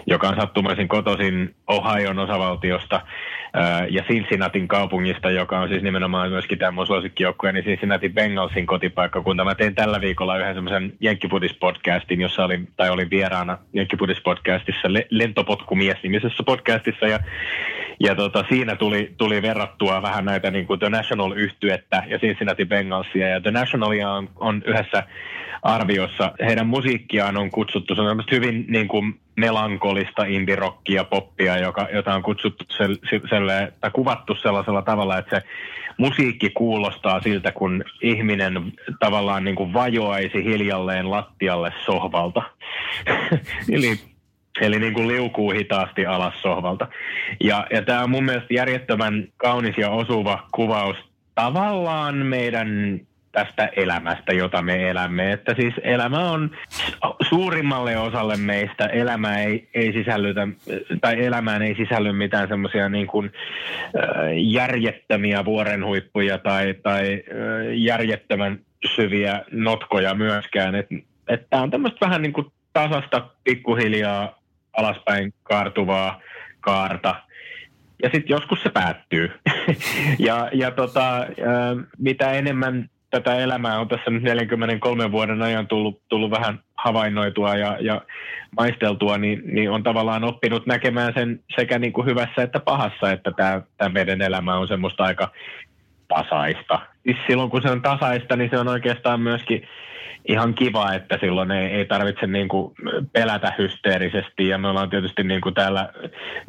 joka on sattumaisin kotoisin Ohion osavaltiosta ja Cincinnatin kaupungista, joka on siis nimenomaan myöskin tämä mun suosikkijoukkue, niin Cincinnati Bengalsin kotipaikkakunta. Mä tein tällä viikolla yhden semmoisen Jenkkipudis-podcastin, jossa olin, tai olin vieraana Jenkkipudis-podcastissa le- Lentopotkumies nimisessä podcastissa, ja ja tota, siinä tuli, tuli verrattua vähän näitä niin kuin The National-yhtyettä ja Cincinnati Bengalsia. Ja The Nationalia on, on yhdessä arviossa, heidän musiikkiaan on kutsuttu, se on hyvin niin kuin melankolista indie-rockia, poppia, joka, jota on kutsuttu sel, tai kuvattu sellaisella tavalla, että se musiikki kuulostaa siltä, kun ihminen tavallaan niin kuin vajoaisi hiljalleen lattialle sohvalta. Eli Eli niin kuin liukuu hitaasti alas sohvalta. Ja, ja tämä on mun mielestä järjettömän kaunis ja osuva kuvaus tavallaan meidän tästä elämästä, jota me elämme. Että siis elämä on suurimmalle osalle meistä, elämä ei, ei sisällytä, tai elämään ei sisälly mitään semmoisia niin kuin järjettömiä vuorenhuippuja tai, tai järjettömän syviä notkoja myöskään. Että et tämä on tämmöistä vähän niin kuin tasasta pikkuhiljaa alaspäin kaartuvaa kaarta. Ja sitten joskus se päättyy. ja ja tota, mitä enemmän tätä elämää on tässä nyt 43 vuoden ajan tullut, tullut vähän havainnoitua ja, ja maisteltua, niin, niin on tavallaan oppinut näkemään sen sekä niin kuin hyvässä että pahassa, että tämä, tämä meidän elämä on semmoista aika tasaista. Siis silloin kun se on tasaista, niin se on oikeastaan myöskin ihan kiva, että silloin ei, ei tarvitse niin kuin pelätä hysteerisesti. Ja me ollaan tietysti niin kuin täällä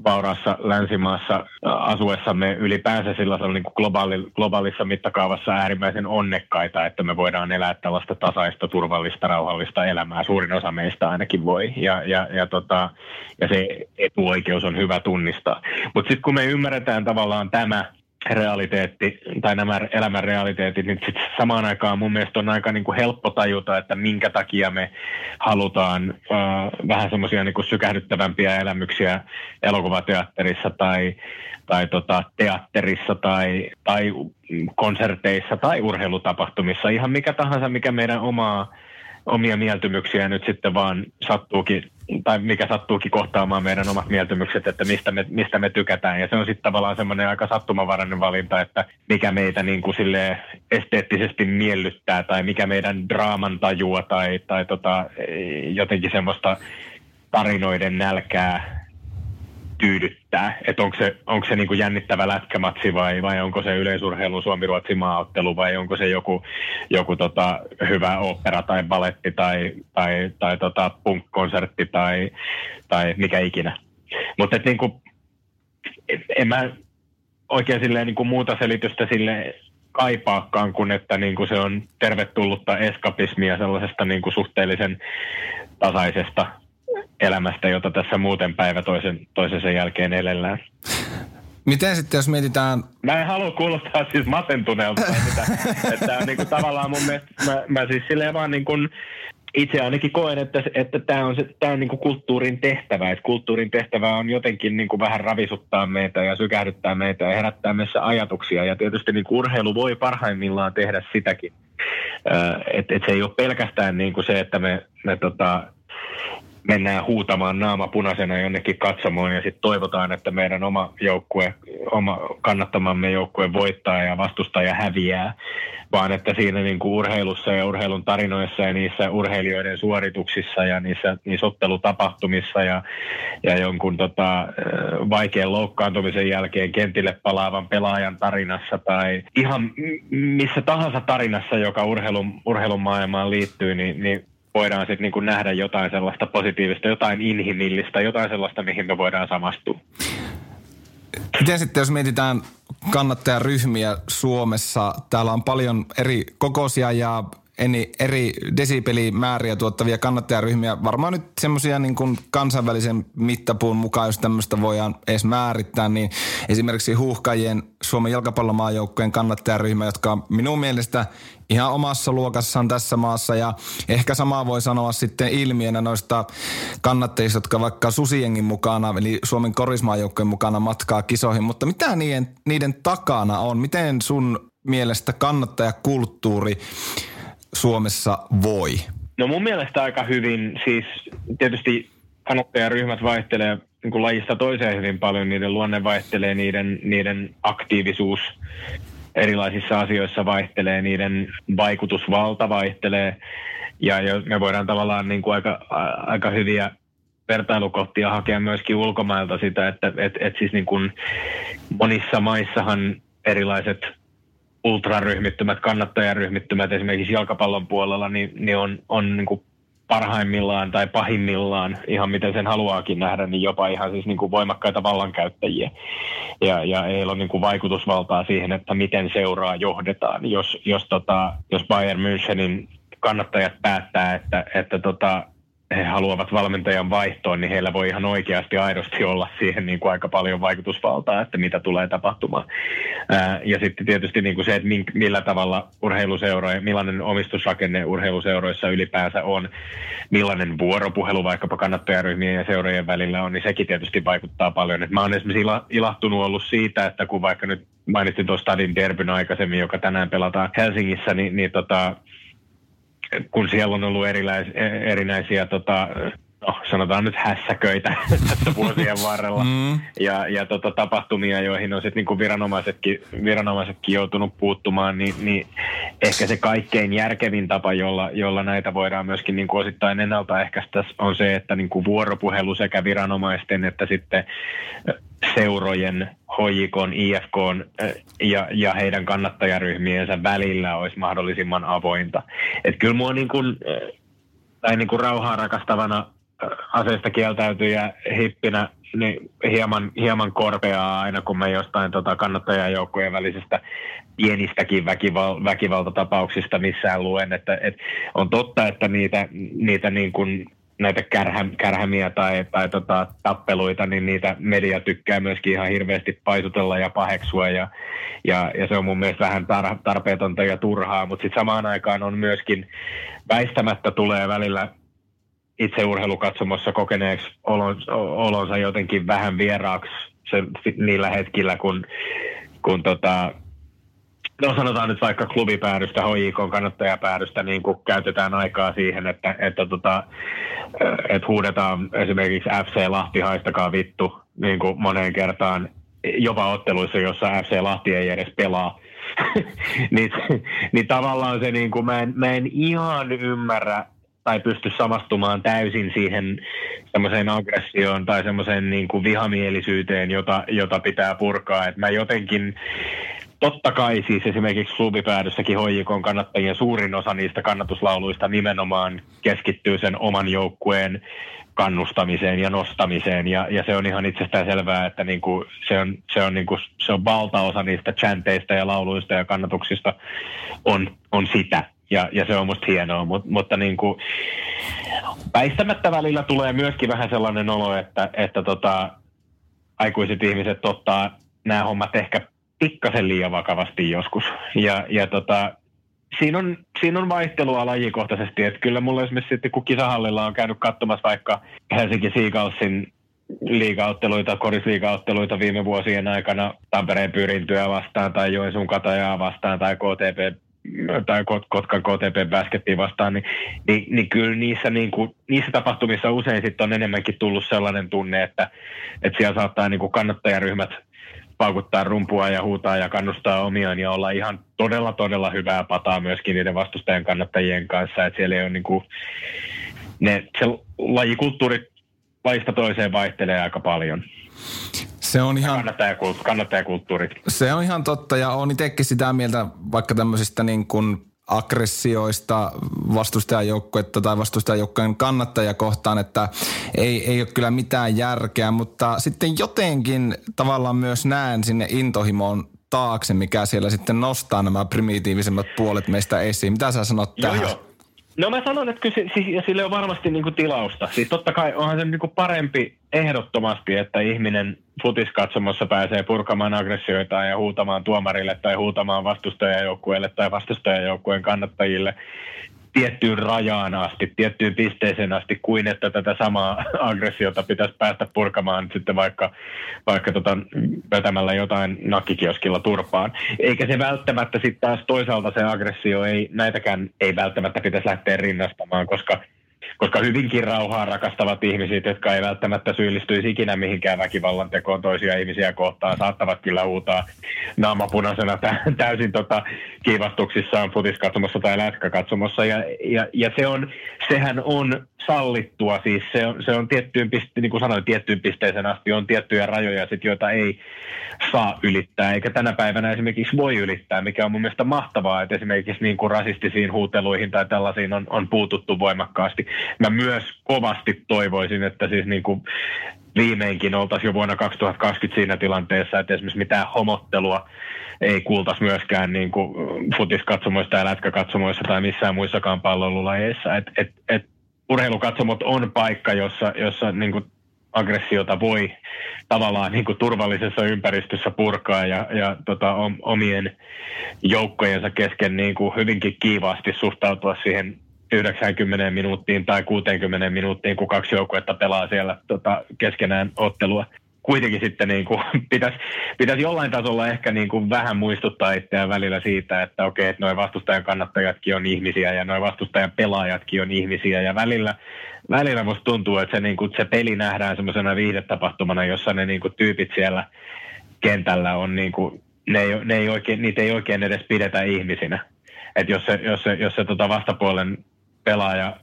vauraassa länsimaassa asuessamme ylipäänsä sellaisella niin kuin globaali, globaalissa mittakaavassa äärimmäisen onnekkaita, että me voidaan elää tällaista tasaista, turvallista, rauhallista elämää. Suurin osa meistä ainakin voi. Ja, ja, ja, tota, ja se etuoikeus on hyvä tunnistaa. Mutta sitten kun me ymmärretään tavallaan tämä, realiteetti tai nämä elämän realiteetit, niin sit samaan aikaan mun mielestä on aika niin kuin helppo tajuta, että minkä takia me halutaan uh, vähän semmoisia niin sykähdyttävämpiä elämyksiä elokuvateatterissa tai, tai tota, teatterissa tai, tai konserteissa tai urheilutapahtumissa. Ihan mikä tahansa, mikä meidän omaa omia mieltymyksiä nyt sitten vaan sattuukin, tai mikä sattuukin kohtaamaan meidän omat mieltymykset, että mistä me, mistä me tykätään. Ja se on sitten tavallaan semmoinen aika sattumavarainen valinta, että mikä meitä niin kuin esteettisesti miellyttää, tai mikä meidän draaman tajua, tai, tai tota, jotenkin semmoista tarinoiden nälkää tyydyttää, että onko se, onko se niinku jännittävä lätkämatsi vai, vai onko se yleisurheilun Suomi-Ruotsi maaottelu vai onko se joku, joku tota, hyvä opera tai baletti tai, tai, tai tota punk-konsertti tai, tai mikä ikinä. Mutta niinku, en mä oikein silleen niinku muuta selitystä sille kaipaakaan kuin että niinku se on tervetullutta eskapismia sellaisesta niinku suhteellisen tasaisesta elämästä, jota tässä muuten päivä toisen, toisensa jälkeen elellään. Miten sitten, jos mietitään... Mä en halua kuulostaa siis masentuneelta tai mitä. että on niinku tavallaan mun mielestä, mä, mä siis silleen vaan niin kuin, itse ainakin koen, että, että tämä on, se, tää on niin kuin kulttuurin tehtävä. Että kulttuurin tehtävä on jotenkin niin kuin vähän ravisuttaa meitä ja sykähdyttää meitä ja herättää meissä ajatuksia. Ja tietysti niin kuin urheilu voi parhaimmillaan tehdä sitäkin. Että et se ei ole pelkästään niin kuin se, että me, me tota, mennään huutamaan naama punaisena jonnekin katsomoon ja sitten toivotaan, että meidän oma joukkue, oma kannattamamme joukkue voittaa ja vastustaja häviää, vaan että siinä niin kuin urheilussa ja urheilun tarinoissa ja niissä urheilijoiden suorituksissa ja niissä, niissä ottelutapahtumissa ja, ja jonkun tota, vaikean loukkaantumisen jälkeen kentille palaavan pelaajan tarinassa tai ihan missä tahansa tarinassa, joka urheilun, urheilun maailmaan liittyy, niin, niin voidaan sitten niin nähdä jotain sellaista positiivista, jotain inhimillistä, jotain sellaista, mihin me voidaan samastua. Miten sitten, jos mietitään kannattajaryhmiä Suomessa, täällä on paljon eri kokoisia ja eri desipelimääriä tuottavia kannattajaryhmiä. Varmaan nyt semmoisia niin kuin kansainvälisen mittapuun mukaan, jos tämmöistä voidaan edes määrittää, niin esimerkiksi huuhkajien Suomen jalkapallomaajoukkojen kannattajaryhmä, jotka on minun mielestä ihan omassa luokassaan tässä maassa ja ehkä samaa voi sanoa sitten ilmiönä noista kannattajista, jotka vaikka Susiengin mukana, eli Suomen korismaajoukkojen mukana matkaa kisoihin, mutta mitä niiden, niiden takana on? Miten sun mielestä kannattajakulttuuri Suomessa voi? No mun mielestä aika hyvin, siis tietysti kannattajaryhmät vaihtelee niin kuin lajista toiseen hyvin paljon, niiden luonne vaihtelee, niiden, niiden aktiivisuus erilaisissa asioissa vaihtelee, niiden vaikutusvalta vaihtelee ja me voidaan tavallaan niin kuin aika, aika hyviä vertailukohtia hakea myöskin ulkomailta sitä, että et, et siis niin kuin monissa maissahan erilaiset ultraryhmittymät, kannattajaryhmittymät esimerkiksi jalkapallon puolella, niin, niin on, on niin kuin parhaimmillaan tai pahimmillaan, ihan miten sen haluaakin nähdä, niin jopa ihan siis niin kuin voimakkaita vallankäyttäjiä. Ja, ja ei ole niin kuin vaikutusvaltaa siihen, että miten seuraa johdetaan. Jos, jos, tota, jos Bayern Münchenin kannattajat päättää, että, että tota, he haluavat valmentajan vaihtoon, niin heillä voi ihan oikeasti aidosti olla siihen niin kuin aika paljon vaikutusvaltaa, että mitä tulee tapahtumaan. Ää, ja sitten tietysti niin kuin se, että millä tavalla urheiluseuroja, millainen omistusrakenne urheiluseuroissa ylipäänsä on, millainen vuoropuhelu vaikkapa kannattajaryhmien ja seurojen välillä on, niin sekin tietysti vaikuttaa paljon. Et mä oon esimerkiksi ilahtunut ollut siitä, että kun vaikka nyt mainitsin tuossa Stadin derbyn aikaisemmin, joka tänään pelataan Helsingissä, niin, niin tota, kun siellä on ollut eriläis, erinäisiä tota, no, sanotaan nyt hässäköitä tässä vuosien varrella mm. ja, ja tota, tapahtumia, joihin on sitten niinku viranomaisetkin, viranomaisetkin joutunut puuttumaan, niin, niin ehkä se kaikkein järkevin tapa, jolla, jolla näitä voidaan myöskin niinku osittain ennaltaehkäistä, on se, että niinku vuoropuhelu sekä viranomaisten että sitten seurojen, HJK, IFK ja, ja heidän kannattajaryhmiensä välillä olisi mahdollisimman avointa. Et kyllä mua niin kuin, tai niin kuin rauhaa rakastavana aseista kieltäytyjä hippinä niin hieman, hieman korpeaa aina, kun me jostain tota kannattajajoukkojen välisestä pienistäkin väkival, väkivaltatapauksista missään luen. Että, et on totta, että niitä, niitä niin kuin näitä kärhä, kärhämiä tai, tai tota, tappeluita, niin niitä media tykkää myöskin ihan hirveästi paisutella ja paheksua ja, ja, ja se on mun mielestä vähän tar, tarpeetonta ja turhaa, mutta sitten samaan aikaan on myöskin väistämättä tulee välillä itse urheilukatsomossa kokeneeksi olonsa, olonsa jotenkin vähän vieraaksi se, niillä hetkillä, kun, kun tota, no sanotaan nyt vaikka klubipäädystä, HJK kannattajapäädystä, niin kun käytetään aikaa siihen, että, että, tota, että huudetaan esimerkiksi FC Lahti, haistakaa vittu, niin kuin moneen kertaan, jopa otteluissa, jossa FC Lahti ei edes pelaa. niin, niin tavallaan se, niin kuin, mä, en, mä en ihan ymmärrä tai pysty samastumaan täysin siihen semmoiseen aggressioon tai semmoiseen niin kuin vihamielisyyteen, jota, jota pitää purkaa. Et mä jotenkin, totta kai siis esimerkiksi klubipäädyssäkin hoijikon kannattajien suurin osa niistä kannatuslauluista nimenomaan keskittyy sen oman joukkueen kannustamiseen ja nostamiseen. Ja, ja se on ihan itsestään selvää, että niin kuin se, on, se, on niin kuin, se on valtaosa niistä chanteista ja lauluista ja kannatuksista on, on sitä ja, ja se on musta hienoa, Mut, mutta niin kuin, väistämättä välillä tulee myöskin vähän sellainen olo, että, että tota, aikuiset ihmiset ottaa nämä hommat ehkä pikkasen liian vakavasti joskus. Ja, ja tota, siinä, on, siinä on vaihtelua lajikohtaisesti, että kyllä mulla esimerkiksi sitten, kun kisahallilla on käynyt katsomassa vaikka Helsinki Seagalsin liigaotteluita, korisliigaotteluita viime vuosien aikana Tampereen pyrintyä vastaan tai Joensuun katajaa vastaan tai KTP tai Kotkan KTP baskettiin vastaan, niin, niin, niin kyllä niissä, niin kuin, niissä tapahtumissa usein sitten on enemmänkin tullut sellainen tunne, että, että siellä saattaa niin kuin kannattajaryhmät paukuttaa rumpua ja huutaa ja kannustaa omiaan ja olla ihan todella, todella hyvää pataa myöskin niiden vastustajan kannattajien kanssa. Että siellä ei ole niin kuin, ne, se lajikulttuuri lajista toiseen vaihtelee aika paljon. Se on ihan... Kannattajakulttuuri. kannattajakulttuurit. Se on ihan totta ja on itsekin sitä mieltä vaikka tämmöisistä niin kuin aggressioista vastustajajoukkuetta tai vastustajajoukkojen kannattajia kohtaan, että ei, ei ole kyllä mitään järkeä, mutta sitten jotenkin tavallaan myös näen sinne intohimoon taakse, mikä siellä sitten nostaa nämä primitiivisemmät puolet meistä esiin. Mitä sä sanot joo, tähän? Joo. No mä sanon, että kyllä siis, ja sille on varmasti niin kuin tilausta. Siis totta kai onhan se niin kuin parempi ehdottomasti, että ihminen futiskatsomossa pääsee purkamaan aggressioita ja huutamaan tuomarille tai huutamaan vastustajajoukkueelle tai vastustajajoukkueen kannattajille tiettyyn rajaan asti, tiettyyn pisteeseen asti, kuin että tätä samaa aggressiota pitäisi päästä purkamaan sitten vaikka, vaikka tota, vetämällä jotain nakkikioskilla turpaan. Eikä se välttämättä sitten taas toisaalta se aggressio ei, näitäkään ei välttämättä pitäisi lähteä rinnastamaan, koska koska hyvinkin rauhaa rakastavat ihmiset, jotka ei välttämättä syyllistyisi ikinä mihinkään väkivallan tekoon toisia ihmisiä kohtaan, saattavat kyllä huutaa naamapunaisena täysin tota, kiivastuksissaan futiskatsomossa tai lätkäkatsomossa. Ja, ja, ja se on, sehän on sallittua, siis se on, se on tiettyyn piste, niin kuin sanoin, tiettyyn pisteeseen asti on tiettyjä rajoja, sit, joita ei saa ylittää, eikä tänä päivänä esimerkiksi voi ylittää, mikä on mun mielestä mahtavaa, että esimerkiksi niin kuin rasistisiin huuteluihin tai tällaisiin on, on puututtu voimakkaasti. Mä myös kovasti toivoisin, että siis niin kuin viimeinkin oltaisiin jo vuonna 2020 siinä tilanteessa, että esimerkiksi mitään homottelua ei kuultaisi myöskään niin kuin futiskatsomoissa tai lätkäkatsomoissa tai missään muissakaan palloilulajeissa. Et, et, et urheilukatsomot on paikka, jossa, jossa niin kuin aggressiota voi tavallaan niin kuin turvallisessa ympäristössä purkaa ja, ja tota, omien joukkojensa kesken niin kuin hyvinkin kiivaasti suhtautua siihen 90 minuuttiin tai 60 minuuttiin, kun kaksi joukkuetta pelaa siellä tota, keskenään ottelua. Kuitenkin sitten niin kuin, pitäisi, pitäisi jollain tasolla ehkä niin kuin vähän muistuttaa itseään välillä siitä, että okei, että noin vastustajan kannattajatkin on ihmisiä ja noin vastustajan pelaajatkin on ihmisiä ja välillä, välillä musta tuntuu, että se, niin kuin, se peli nähdään semmoisena viihdetapahtumana, jossa ne niin kuin, tyypit siellä kentällä on niin kuin, ne ei, ne ei oikein, niitä ei oikein edes pidetä ihmisinä. Et jos se, jos se, jos se tota vastapuolen pelaaja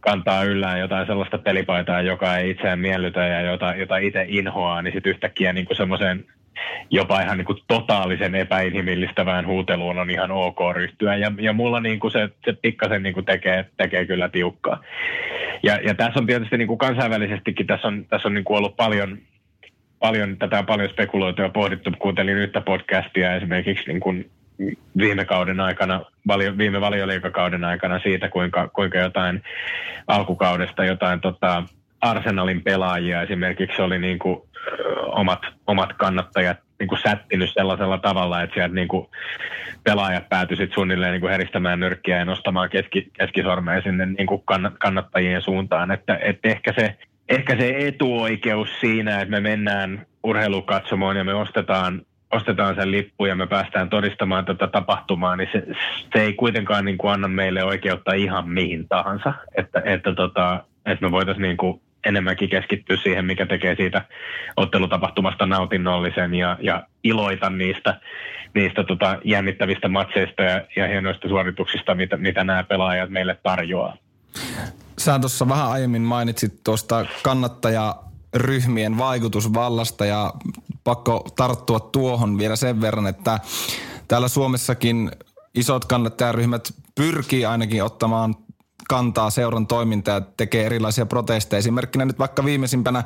kantaa yllään jotain sellaista pelipaitaa, joka ei itseään miellytä ja jota, jota itse inhoaa, niin sitten yhtäkkiä niin semmoiseen jopa ihan niin kuin totaalisen epäinhimillistävään huuteluun on ihan ok ryhtyä. Ja, ja mulla niin kuin se, se pikkasen niin kuin tekee, tekee kyllä tiukkaa. Ja, ja tässä on tietysti niin kuin kansainvälisestikin, tässä on, tässä on niin kuin ollut paljon, paljon, tätä on paljon spekuloitu ja pohdittu. Kuuntelin yhtä podcastia esimerkiksi niin kuin viime kauden aikana, valio, viime valioliikakauden aikana siitä, kuinka, kuinka jotain alkukaudesta jotain tota, Arsenalin pelaajia esimerkiksi oli niin kuin, omat, omat kannattajat niin kuin sättinyt sellaisella tavalla, että sieltä niin kuin pelaajat päätyivät suunnilleen niin kuin heristämään nyrkkiä ja nostamaan keski, keskisormea sinne niin kuin kannattajien suuntaan. Että, että ehkä, se, ehkä se etuoikeus siinä, että me mennään urheilukatsomoon ja me ostetaan ostetaan sen lippu ja me päästään todistamaan tätä tapahtumaa, niin se, se ei kuitenkaan niin kuin anna meille oikeutta ihan mihin tahansa. Että, että, tota, että me voitaisiin niin kuin enemmänkin keskittyä siihen, mikä tekee siitä ottelutapahtumasta nautinnollisen ja, ja iloita niistä, niistä tota jännittävistä matseista ja, ja hienoista suorituksista, mitä, mitä nämä pelaajat meille tarjoaa. Sä tuossa vähän aiemmin mainitsit tuosta kannattaja ryhmien vaikutusvallasta ja pakko tarttua tuohon vielä sen verran, että täällä Suomessakin isot kannattajaryhmät pyrkii ainakin ottamaan kantaa seuran toimintaa ja tekee erilaisia protesteja. Esimerkkinä nyt vaikka viimeisimpänä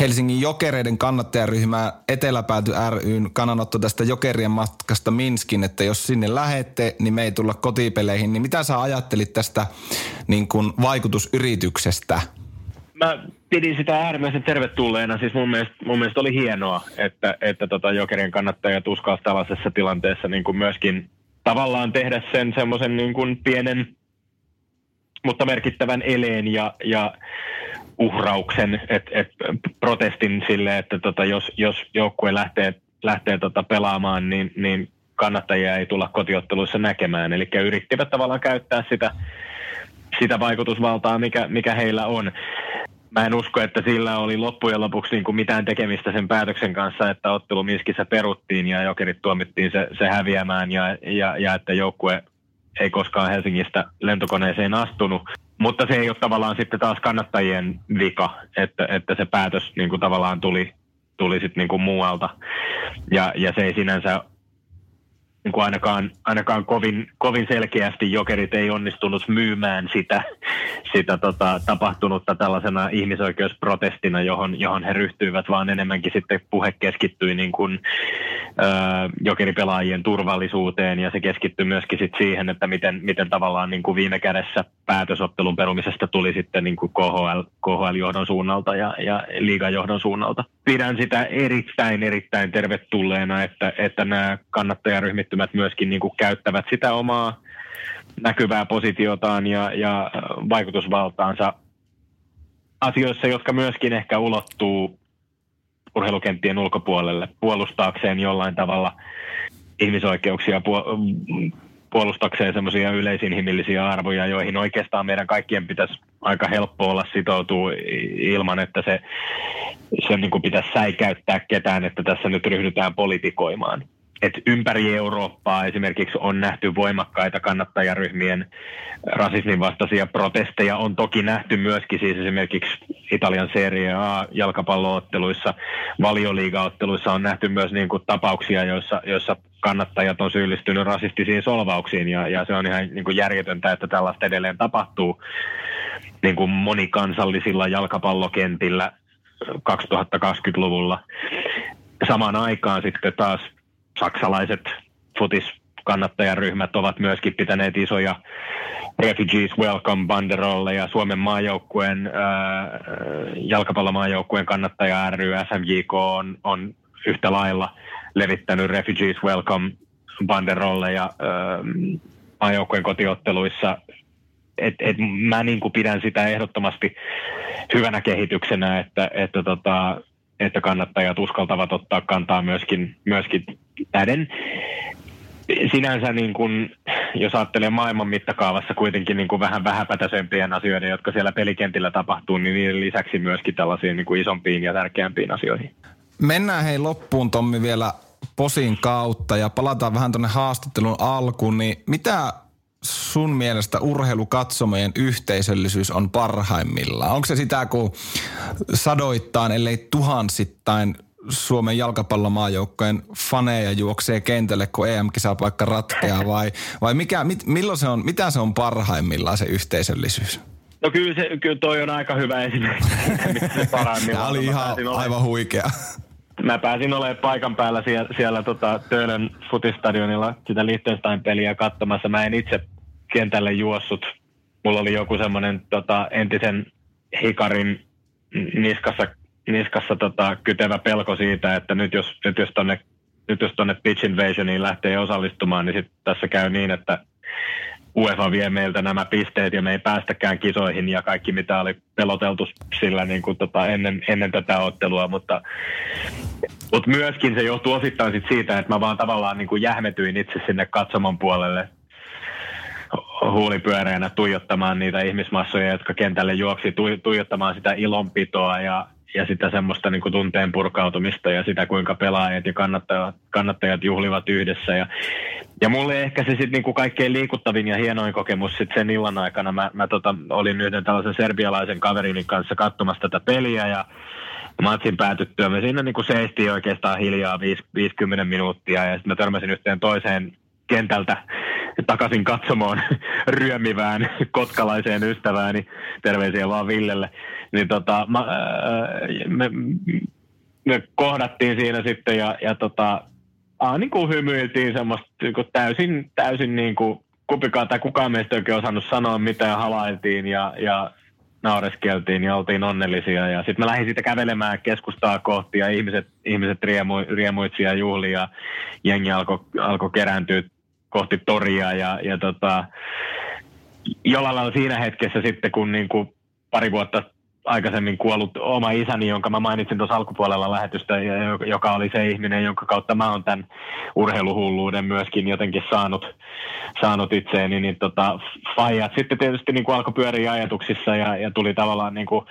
Helsingin jokereiden kannattajaryhmä Eteläpääty ryn kannanotto tästä jokerien matkasta Minskin, että jos sinne lähette, niin me ei tulla kotipeleihin. Niin mitä sä ajattelit tästä niin kuin vaikutusyrityksestä? Mä pidin sitä äärimmäisen tervetulleena. Siis mun mielestä, mun mielestä oli hienoa, että, että tota jokerien kannattajat uskalsivat tällaisessa tilanteessa niin kuin myöskin tavallaan tehdä sen semmoisen niin kuin pienen mutta merkittävän eleen ja, ja uhrauksen, että et protestin sille, että tota, jos, jos joukkue lähtee, lähtee tota pelaamaan, niin, niin kannattajia ei tulla kotiotteluissa näkemään. Eli yrittivät tavallaan käyttää sitä, sitä vaikutusvaltaa, mikä, mikä heillä on. Mä en usko, että sillä oli loppujen lopuksi niin kuin mitään tekemistä sen päätöksen kanssa, että ottelu Miskissä peruttiin ja jokerit tuomittiin se, se häviämään ja, ja, ja että joukkue ei koskaan Helsingistä lentokoneeseen astunut. Mutta se ei ole tavallaan sitten taas kannattajien vika, että, että se päätös niin kuin tavallaan tuli, tuli sitten niin kuin muualta. Ja, ja se ei sinänsä niin kuin ainakaan, ainakaan kovin, kovin selkeästi jokerit ei onnistunut myymään sitä, sitä tota, tapahtunutta tällaisena ihmisoikeusprotestina, johon, johon he ryhtyivät, vaan enemmänkin sitten puhe keskittyi niin kuin, ö, jokeripelaajien turvallisuuteen ja se keskittyi myöskin sit siihen, että miten, miten tavallaan niin kuin viime kädessä päätösottelun perumisesta tuli sitten niin kuin KHL, KHL-johdon suunnalta ja, ja liigan johdon suunnalta. Pidän sitä erittäin, erittäin tervetulleena, että, että nämä kannattajaryhmittymät myöskin niin kuin käyttävät sitä omaa näkyvää positiotaan ja, ja vaikutusvaltaansa asioissa, jotka myöskin ehkä ulottuu urheilukenttien ulkopuolelle puolustaakseen jollain tavalla ihmisoikeuksia, puolustakseen semmoisia yleisinhimillisiä arvoja, joihin oikeastaan meidän kaikkien pitäisi aika helppo olla sitoutua ilman, että se, se niin kuin pitäisi säikäyttää ketään, että tässä nyt ryhdytään politikoimaan että ympäri Eurooppaa esimerkiksi on nähty voimakkaita kannattajaryhmien rasismin vastaisia protesteja. On toki nähty myöskin siis esimerkiksi Italian Serie A jalkapallootteluissa, valioliigaotteluissa on nähty myös niin kuin tapauksia, joissa, joissa kannattajat on syyllistynyt rasistisiin solvauksiin ja, ja se on ihan niin kuin järjetöntä, että tällaista edelleen tapahtuu niin kuin monikansallisilla jalkapallokentillä 2020-luvulla. Samaan aikaan sitten taas saksalaiset futiskannattajaryhmät ovat myöskin pitäneet isoja Refugees Welcome banderolleja. Suomen maajoukkueen, äh, jalkapallomaajoukkueen kannattaja ry SMJK on, on yhtä lailla levittänyt Refugees Welcome banderolleja äh, maajoukkueen kotiotteluissa. Et, et mä niin kuin pidän sitä ehdottomasti hyvänä kehityksenä, että, että tota, että kannattajat uskaltavat ottaa kantaa myöskin, myöskin näiden sinänsä niin kuin, jos ajattelee maailman mittakaavassa kuitenkin niin kuin vähän vähäpätäisempien asioiden, jotka siellä pelikentillä tapahtuu, niin niiden lisäksi myöskin tällaisiin niin kuin isompiin ja tärkeämpiin asioihin. Mennään hei loppuun Tommi vielä posin kautta ja palataan vähän tuonne haastattelun alkuun, niin mitä sun mielestä urheilukatsomojen yhteisöllisyys on parhaimmillaan? Onko se sitä, kun sadoittain, ellei tuhansittain Suomen jalkapallomaajoukkojen faneja juoksee kentälle, kun EM-kisapaikka ratkeaa vai, vai mikä, mit, milloin se on, mitä se on parhaimmillaan se yhteisöllisyys? No kyllä, se, kyllä toi on aika hyvä esimerkki, Tämä oli ihan aivan huikea. Mä pääsin olemaan paikan päällä siellä, siellä tota, Töölön futistadionilla sitä Liechtenstein-peliä katsomassa. Mä en itse kentälle juossut. Mulla oli joku semmoinen tota, entisen hikarin niskassa, niskassa tota, kytevä pelko siitä, että nyt jos, nyt jos tonne nyt jos tuonne Pitch Invasioniin lähtee osallistumaan, niin sit tässä käy niin, että UEFA vie meiltä nämä pisteet ja me ei päästäkään kisoihin ja kaikki mitä oli peloteltu sillä niin kuin tota ennen, ennen tätä ottelua, mutta, mutta myöskin se johtuu osittain sit siitä, että mä vaan tavallaan niin kuin jähmetyin itse sinne katsomon puolelle huulipyöreänä tuijottamaan niitä ihmismassoja, jotka kentälle juoksi, tuijottamaan sitä ilonpitoa ja, ja sitä semmoista niin kuin tunteen purkautumista ja sitä, kuinka pelaajat ja kannattajat, kannattajat juhlivat yhdessä. Ja, ja mulle ehkä se sitten niin kaikkein liikuttavin ja hienoin kokemus sit sen illan aikana. Mä, mä tota, olin yhden tällaisen serbialaisen kaverini kanssa katsomassa tätä peliä ja matsin päätyttyä me siinä niin kuin seistiin oikeastaan hiljaa 50 minuuttia ja sitten mä törmäsin yhteen toiseen kentältä takaisin katsomaan ryömivään kotkalaiseen ystävääni, terveisiä vaan Villelle, niin tota, mä, me, me, kohdattiin siinä sitten ja, ja tota, ah, niin kuin hymyiltiin semmoista niin kuin täysin, täysin niin kuin kupikaan tai kukaan meistä oikein osannut sanoa mitään, halailtiin ja, ja naureskeltiin ja oltiin onnellisia. Ja sitten mä lähdin siitä kävelemään keskustaa kohti ja ihmiset, ihmiset riemu, riemuitsi ja juhli ja jengi alkoi alko kerääntyä kohti toria ja, ja tota, jollain lailla siinä hetkessä sitten, kun niin kuin pari vuotta aikaisemmin kuollut oma isäni, jonka mä mainitsin tuossa alkupuolella lähetystä, joka oli se ihminen, jonka kautta mä oon tämän urheiluhulluuden myöskin jotenkin saanut, saanut itseeni, niin tota, faijat. Sitten tietysti niin kuin alkoi pyöriä ajatuksissa ja, ja tuli tavallaan niin kuin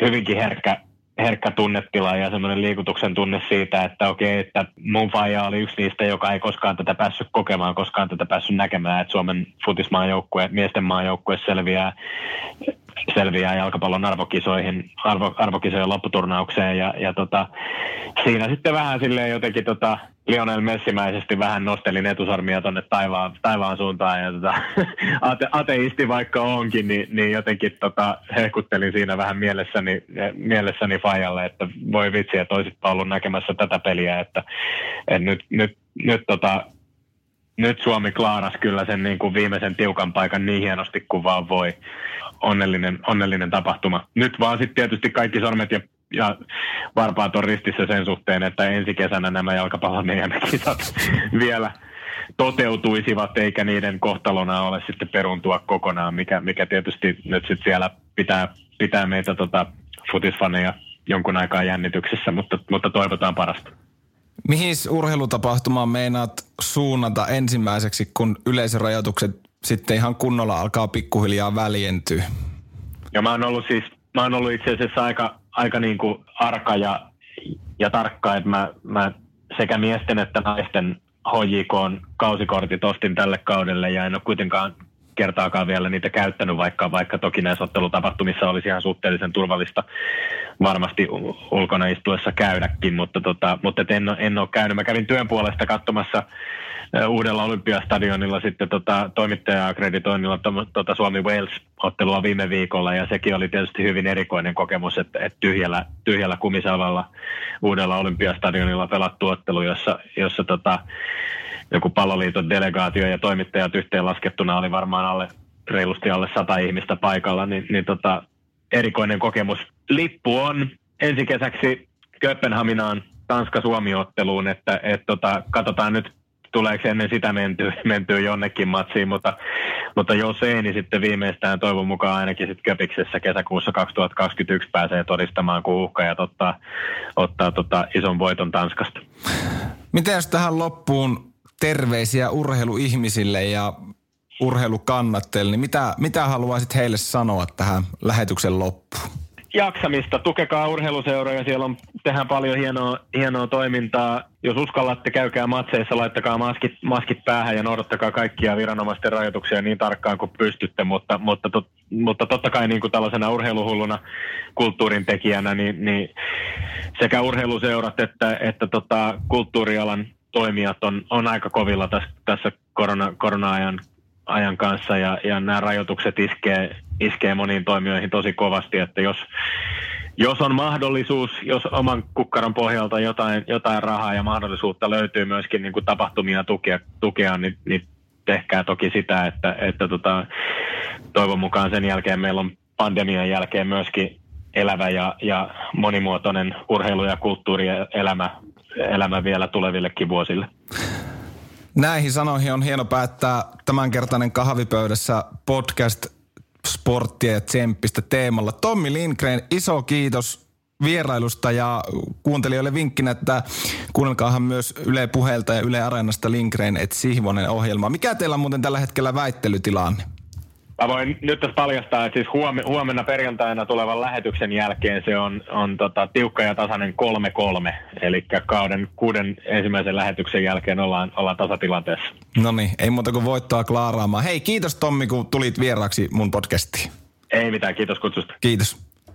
hyvinkin herkkä, herkkä tunnetila ja semmoinen liikutuksen tunne siitä, että okei, että mun faija oli yksi niistä, joka ei koskaan tätä päässyt kokemaan, koskaan tätä päässyt näkemään, että Suomen futismaan joukkue, miesten maan joukkue selviää selviää jalkapallon arvokisoihin, arvo, arvokisojen lopputurnaukseen ja, ja tota, siinä sitten vähän silleen jotenkin tota, Lionel Messimäisesti vähän nostelin etusarmia tuonne taivaan, taivaan suuntaan ja tota, ate, ateisti vaikka onkin, niin, niin jotenkin tota, hehkuttelin siinä vähän mielessäni, mielessäni Fajalle, että voi vitsi, että olisit ollut näkemässä tätä peliä, että, että nyt, nyt, nyt tota, nyt Suomi klaaras kyllä sen niin kuin viimeisen tiukan paikan niin hienosti kuin vaan voi. Onnellinen, onnellinen tapahtuma. Nyt vaan sitten tietysti kaikki sormet ja, ja varpaat on ristissä sen suhteen, että ensi kesänä nämä jalkapallon kisat vielä toteutuisivat, eikä niiden kohtalona ole sitten peruntua kokonaan, mikä, mikä tietysti nyt sitten siellä pitää, pitää meitä tota, futisfaneja jonkun aikaa jännityksessä, mutta, mutta toivotaan parasta. Mihin urheilutapahtumaan meinaat suunnata ensimmäiseksi, kun yleisörajoitukset sitten ihan kunnolla alkaa pikkuhiljaa väljentyä? Ja mä oon ollut siis, mä oon ollut itse asiassa aika, aika niin kuin arka ja, ja tarkka, että mä, mä sekä miesten että naisten HJK kausikortit ostin tälle kaudelle ja en ole kuitenkaan kertaakaan vielä niitä käyttänyt, vaikka, vaikka toki näissä ottelutapahtumissa olisi ihan suhteellisen turvallista varmasti ulkona istuessa käydäkin, mutta, tota, mutta en, en ole käynyt. Mä kävin työn puolesta katsomassa uudella Olympiastadionilla sitten tota, toimittaja-akkreditoinnilla tota Suomi-Wales-ottelua viime viikolla ja sekin oli tietysti hyvin erikoinen kokemus, että, että tyhjällä, tyhjällä kumisavalla uudella Olympiastadionilla pelattu ottelu, jossa, jossa tota, joku palloliiton delegaatio ja toimittajat yhteenlaskettuna oli varmaan alle, reilusti alle sata ihmistä paikalla, niin, niin tota, erikoinen kokemus. Lippu on ensi kesäksi Kööpenhaminaan Tanska-Suomi-otteluun, että et tota, katsotaan nyt tuleeko ennen sitä mentyä, mentyä jonnekin matsiin, mutta, mutta jos ei, niin sitten viimeistään toivon mukaan ainakin sitten Köpiksessä kesäkuussa 2021 pääsee todistamaan, kun uhkajat ottaa, ottaa tota ison voiton Tanskasta. Miten jos tähän loppuun terveisiä urheiluihmisille ja urheilukannattajille, niin mitä, mitä haluaisit heille sanoa tähän lähetyksen loppuun? jaksamista, tukekaa urheiluseuroja, siellä on, tehdään paljon hienoa, hienoa toimintaa. Jos uskallatte, käykää matseissa, laittakaa maskit, maskit päähän ja noudattakaa kaikkia viranomaisten rajoituksia niin tarkkaan kuin pystytte, mutta, mutta, tot, mutta totta kai niin kuin tällaisena urheiluhulluna kulttuurin tekijänä, niin, niin sekä urheiluseurat että, että tota, kulttuurialan toimijat on, on aika kovilla tässä, tässä korona, korona-ajan ajan kanssa ja, ja nämä rajoitukset iskee, iskee moniin toimijoihin tosi kovasti, että jos, jos on mahdollisuus, jos oman kukkaron pohjalta jotain, jotain rahaa ja mahdollisuutta löytyy myöskin niin kuin tapahtumia tukea, tukea niin, niin tehkää toki sitä, että, että tota, toivon mukaan sen jälkeen meillä on pandemian jälkeen myöskin elävä ja, ja monimuotoinen urheilu- ja kulttuurielämä elämä vielä tulevillekin vuosille. Näihin sanoihin on hieno päättää tämänkertainen kahvipöydässä podcast sporttia ja tsemppistä teemalla. Tommi Lindgren, iso kiitos vierailusta ja kuuntelijoille vinkkinä, että kuunnelkaahan myös Yle Puheelta ja Yle Areenasta Lindgren et Sihvonen ohjelma. Mikä teillä on muuten tällä hetkellä väittelytilanne? Mä voin nyt tässä paljastaa, että siis huomenna perjantaina tulevan lähetyksen jälkeen se on, on tota, tiukka ja tasainen 3-3. Eli kauden kuuden ensimmäisen lähetyksen jälkeen ollaan, ollaan tasatilanteessa. No niin, ei muuta kuin voittoa klaaraamaan. Hei, kiitos Tommi, kun tulit vieraksi mun podcastiin. Ei mitään, kiitos kutsusta. Kiitos.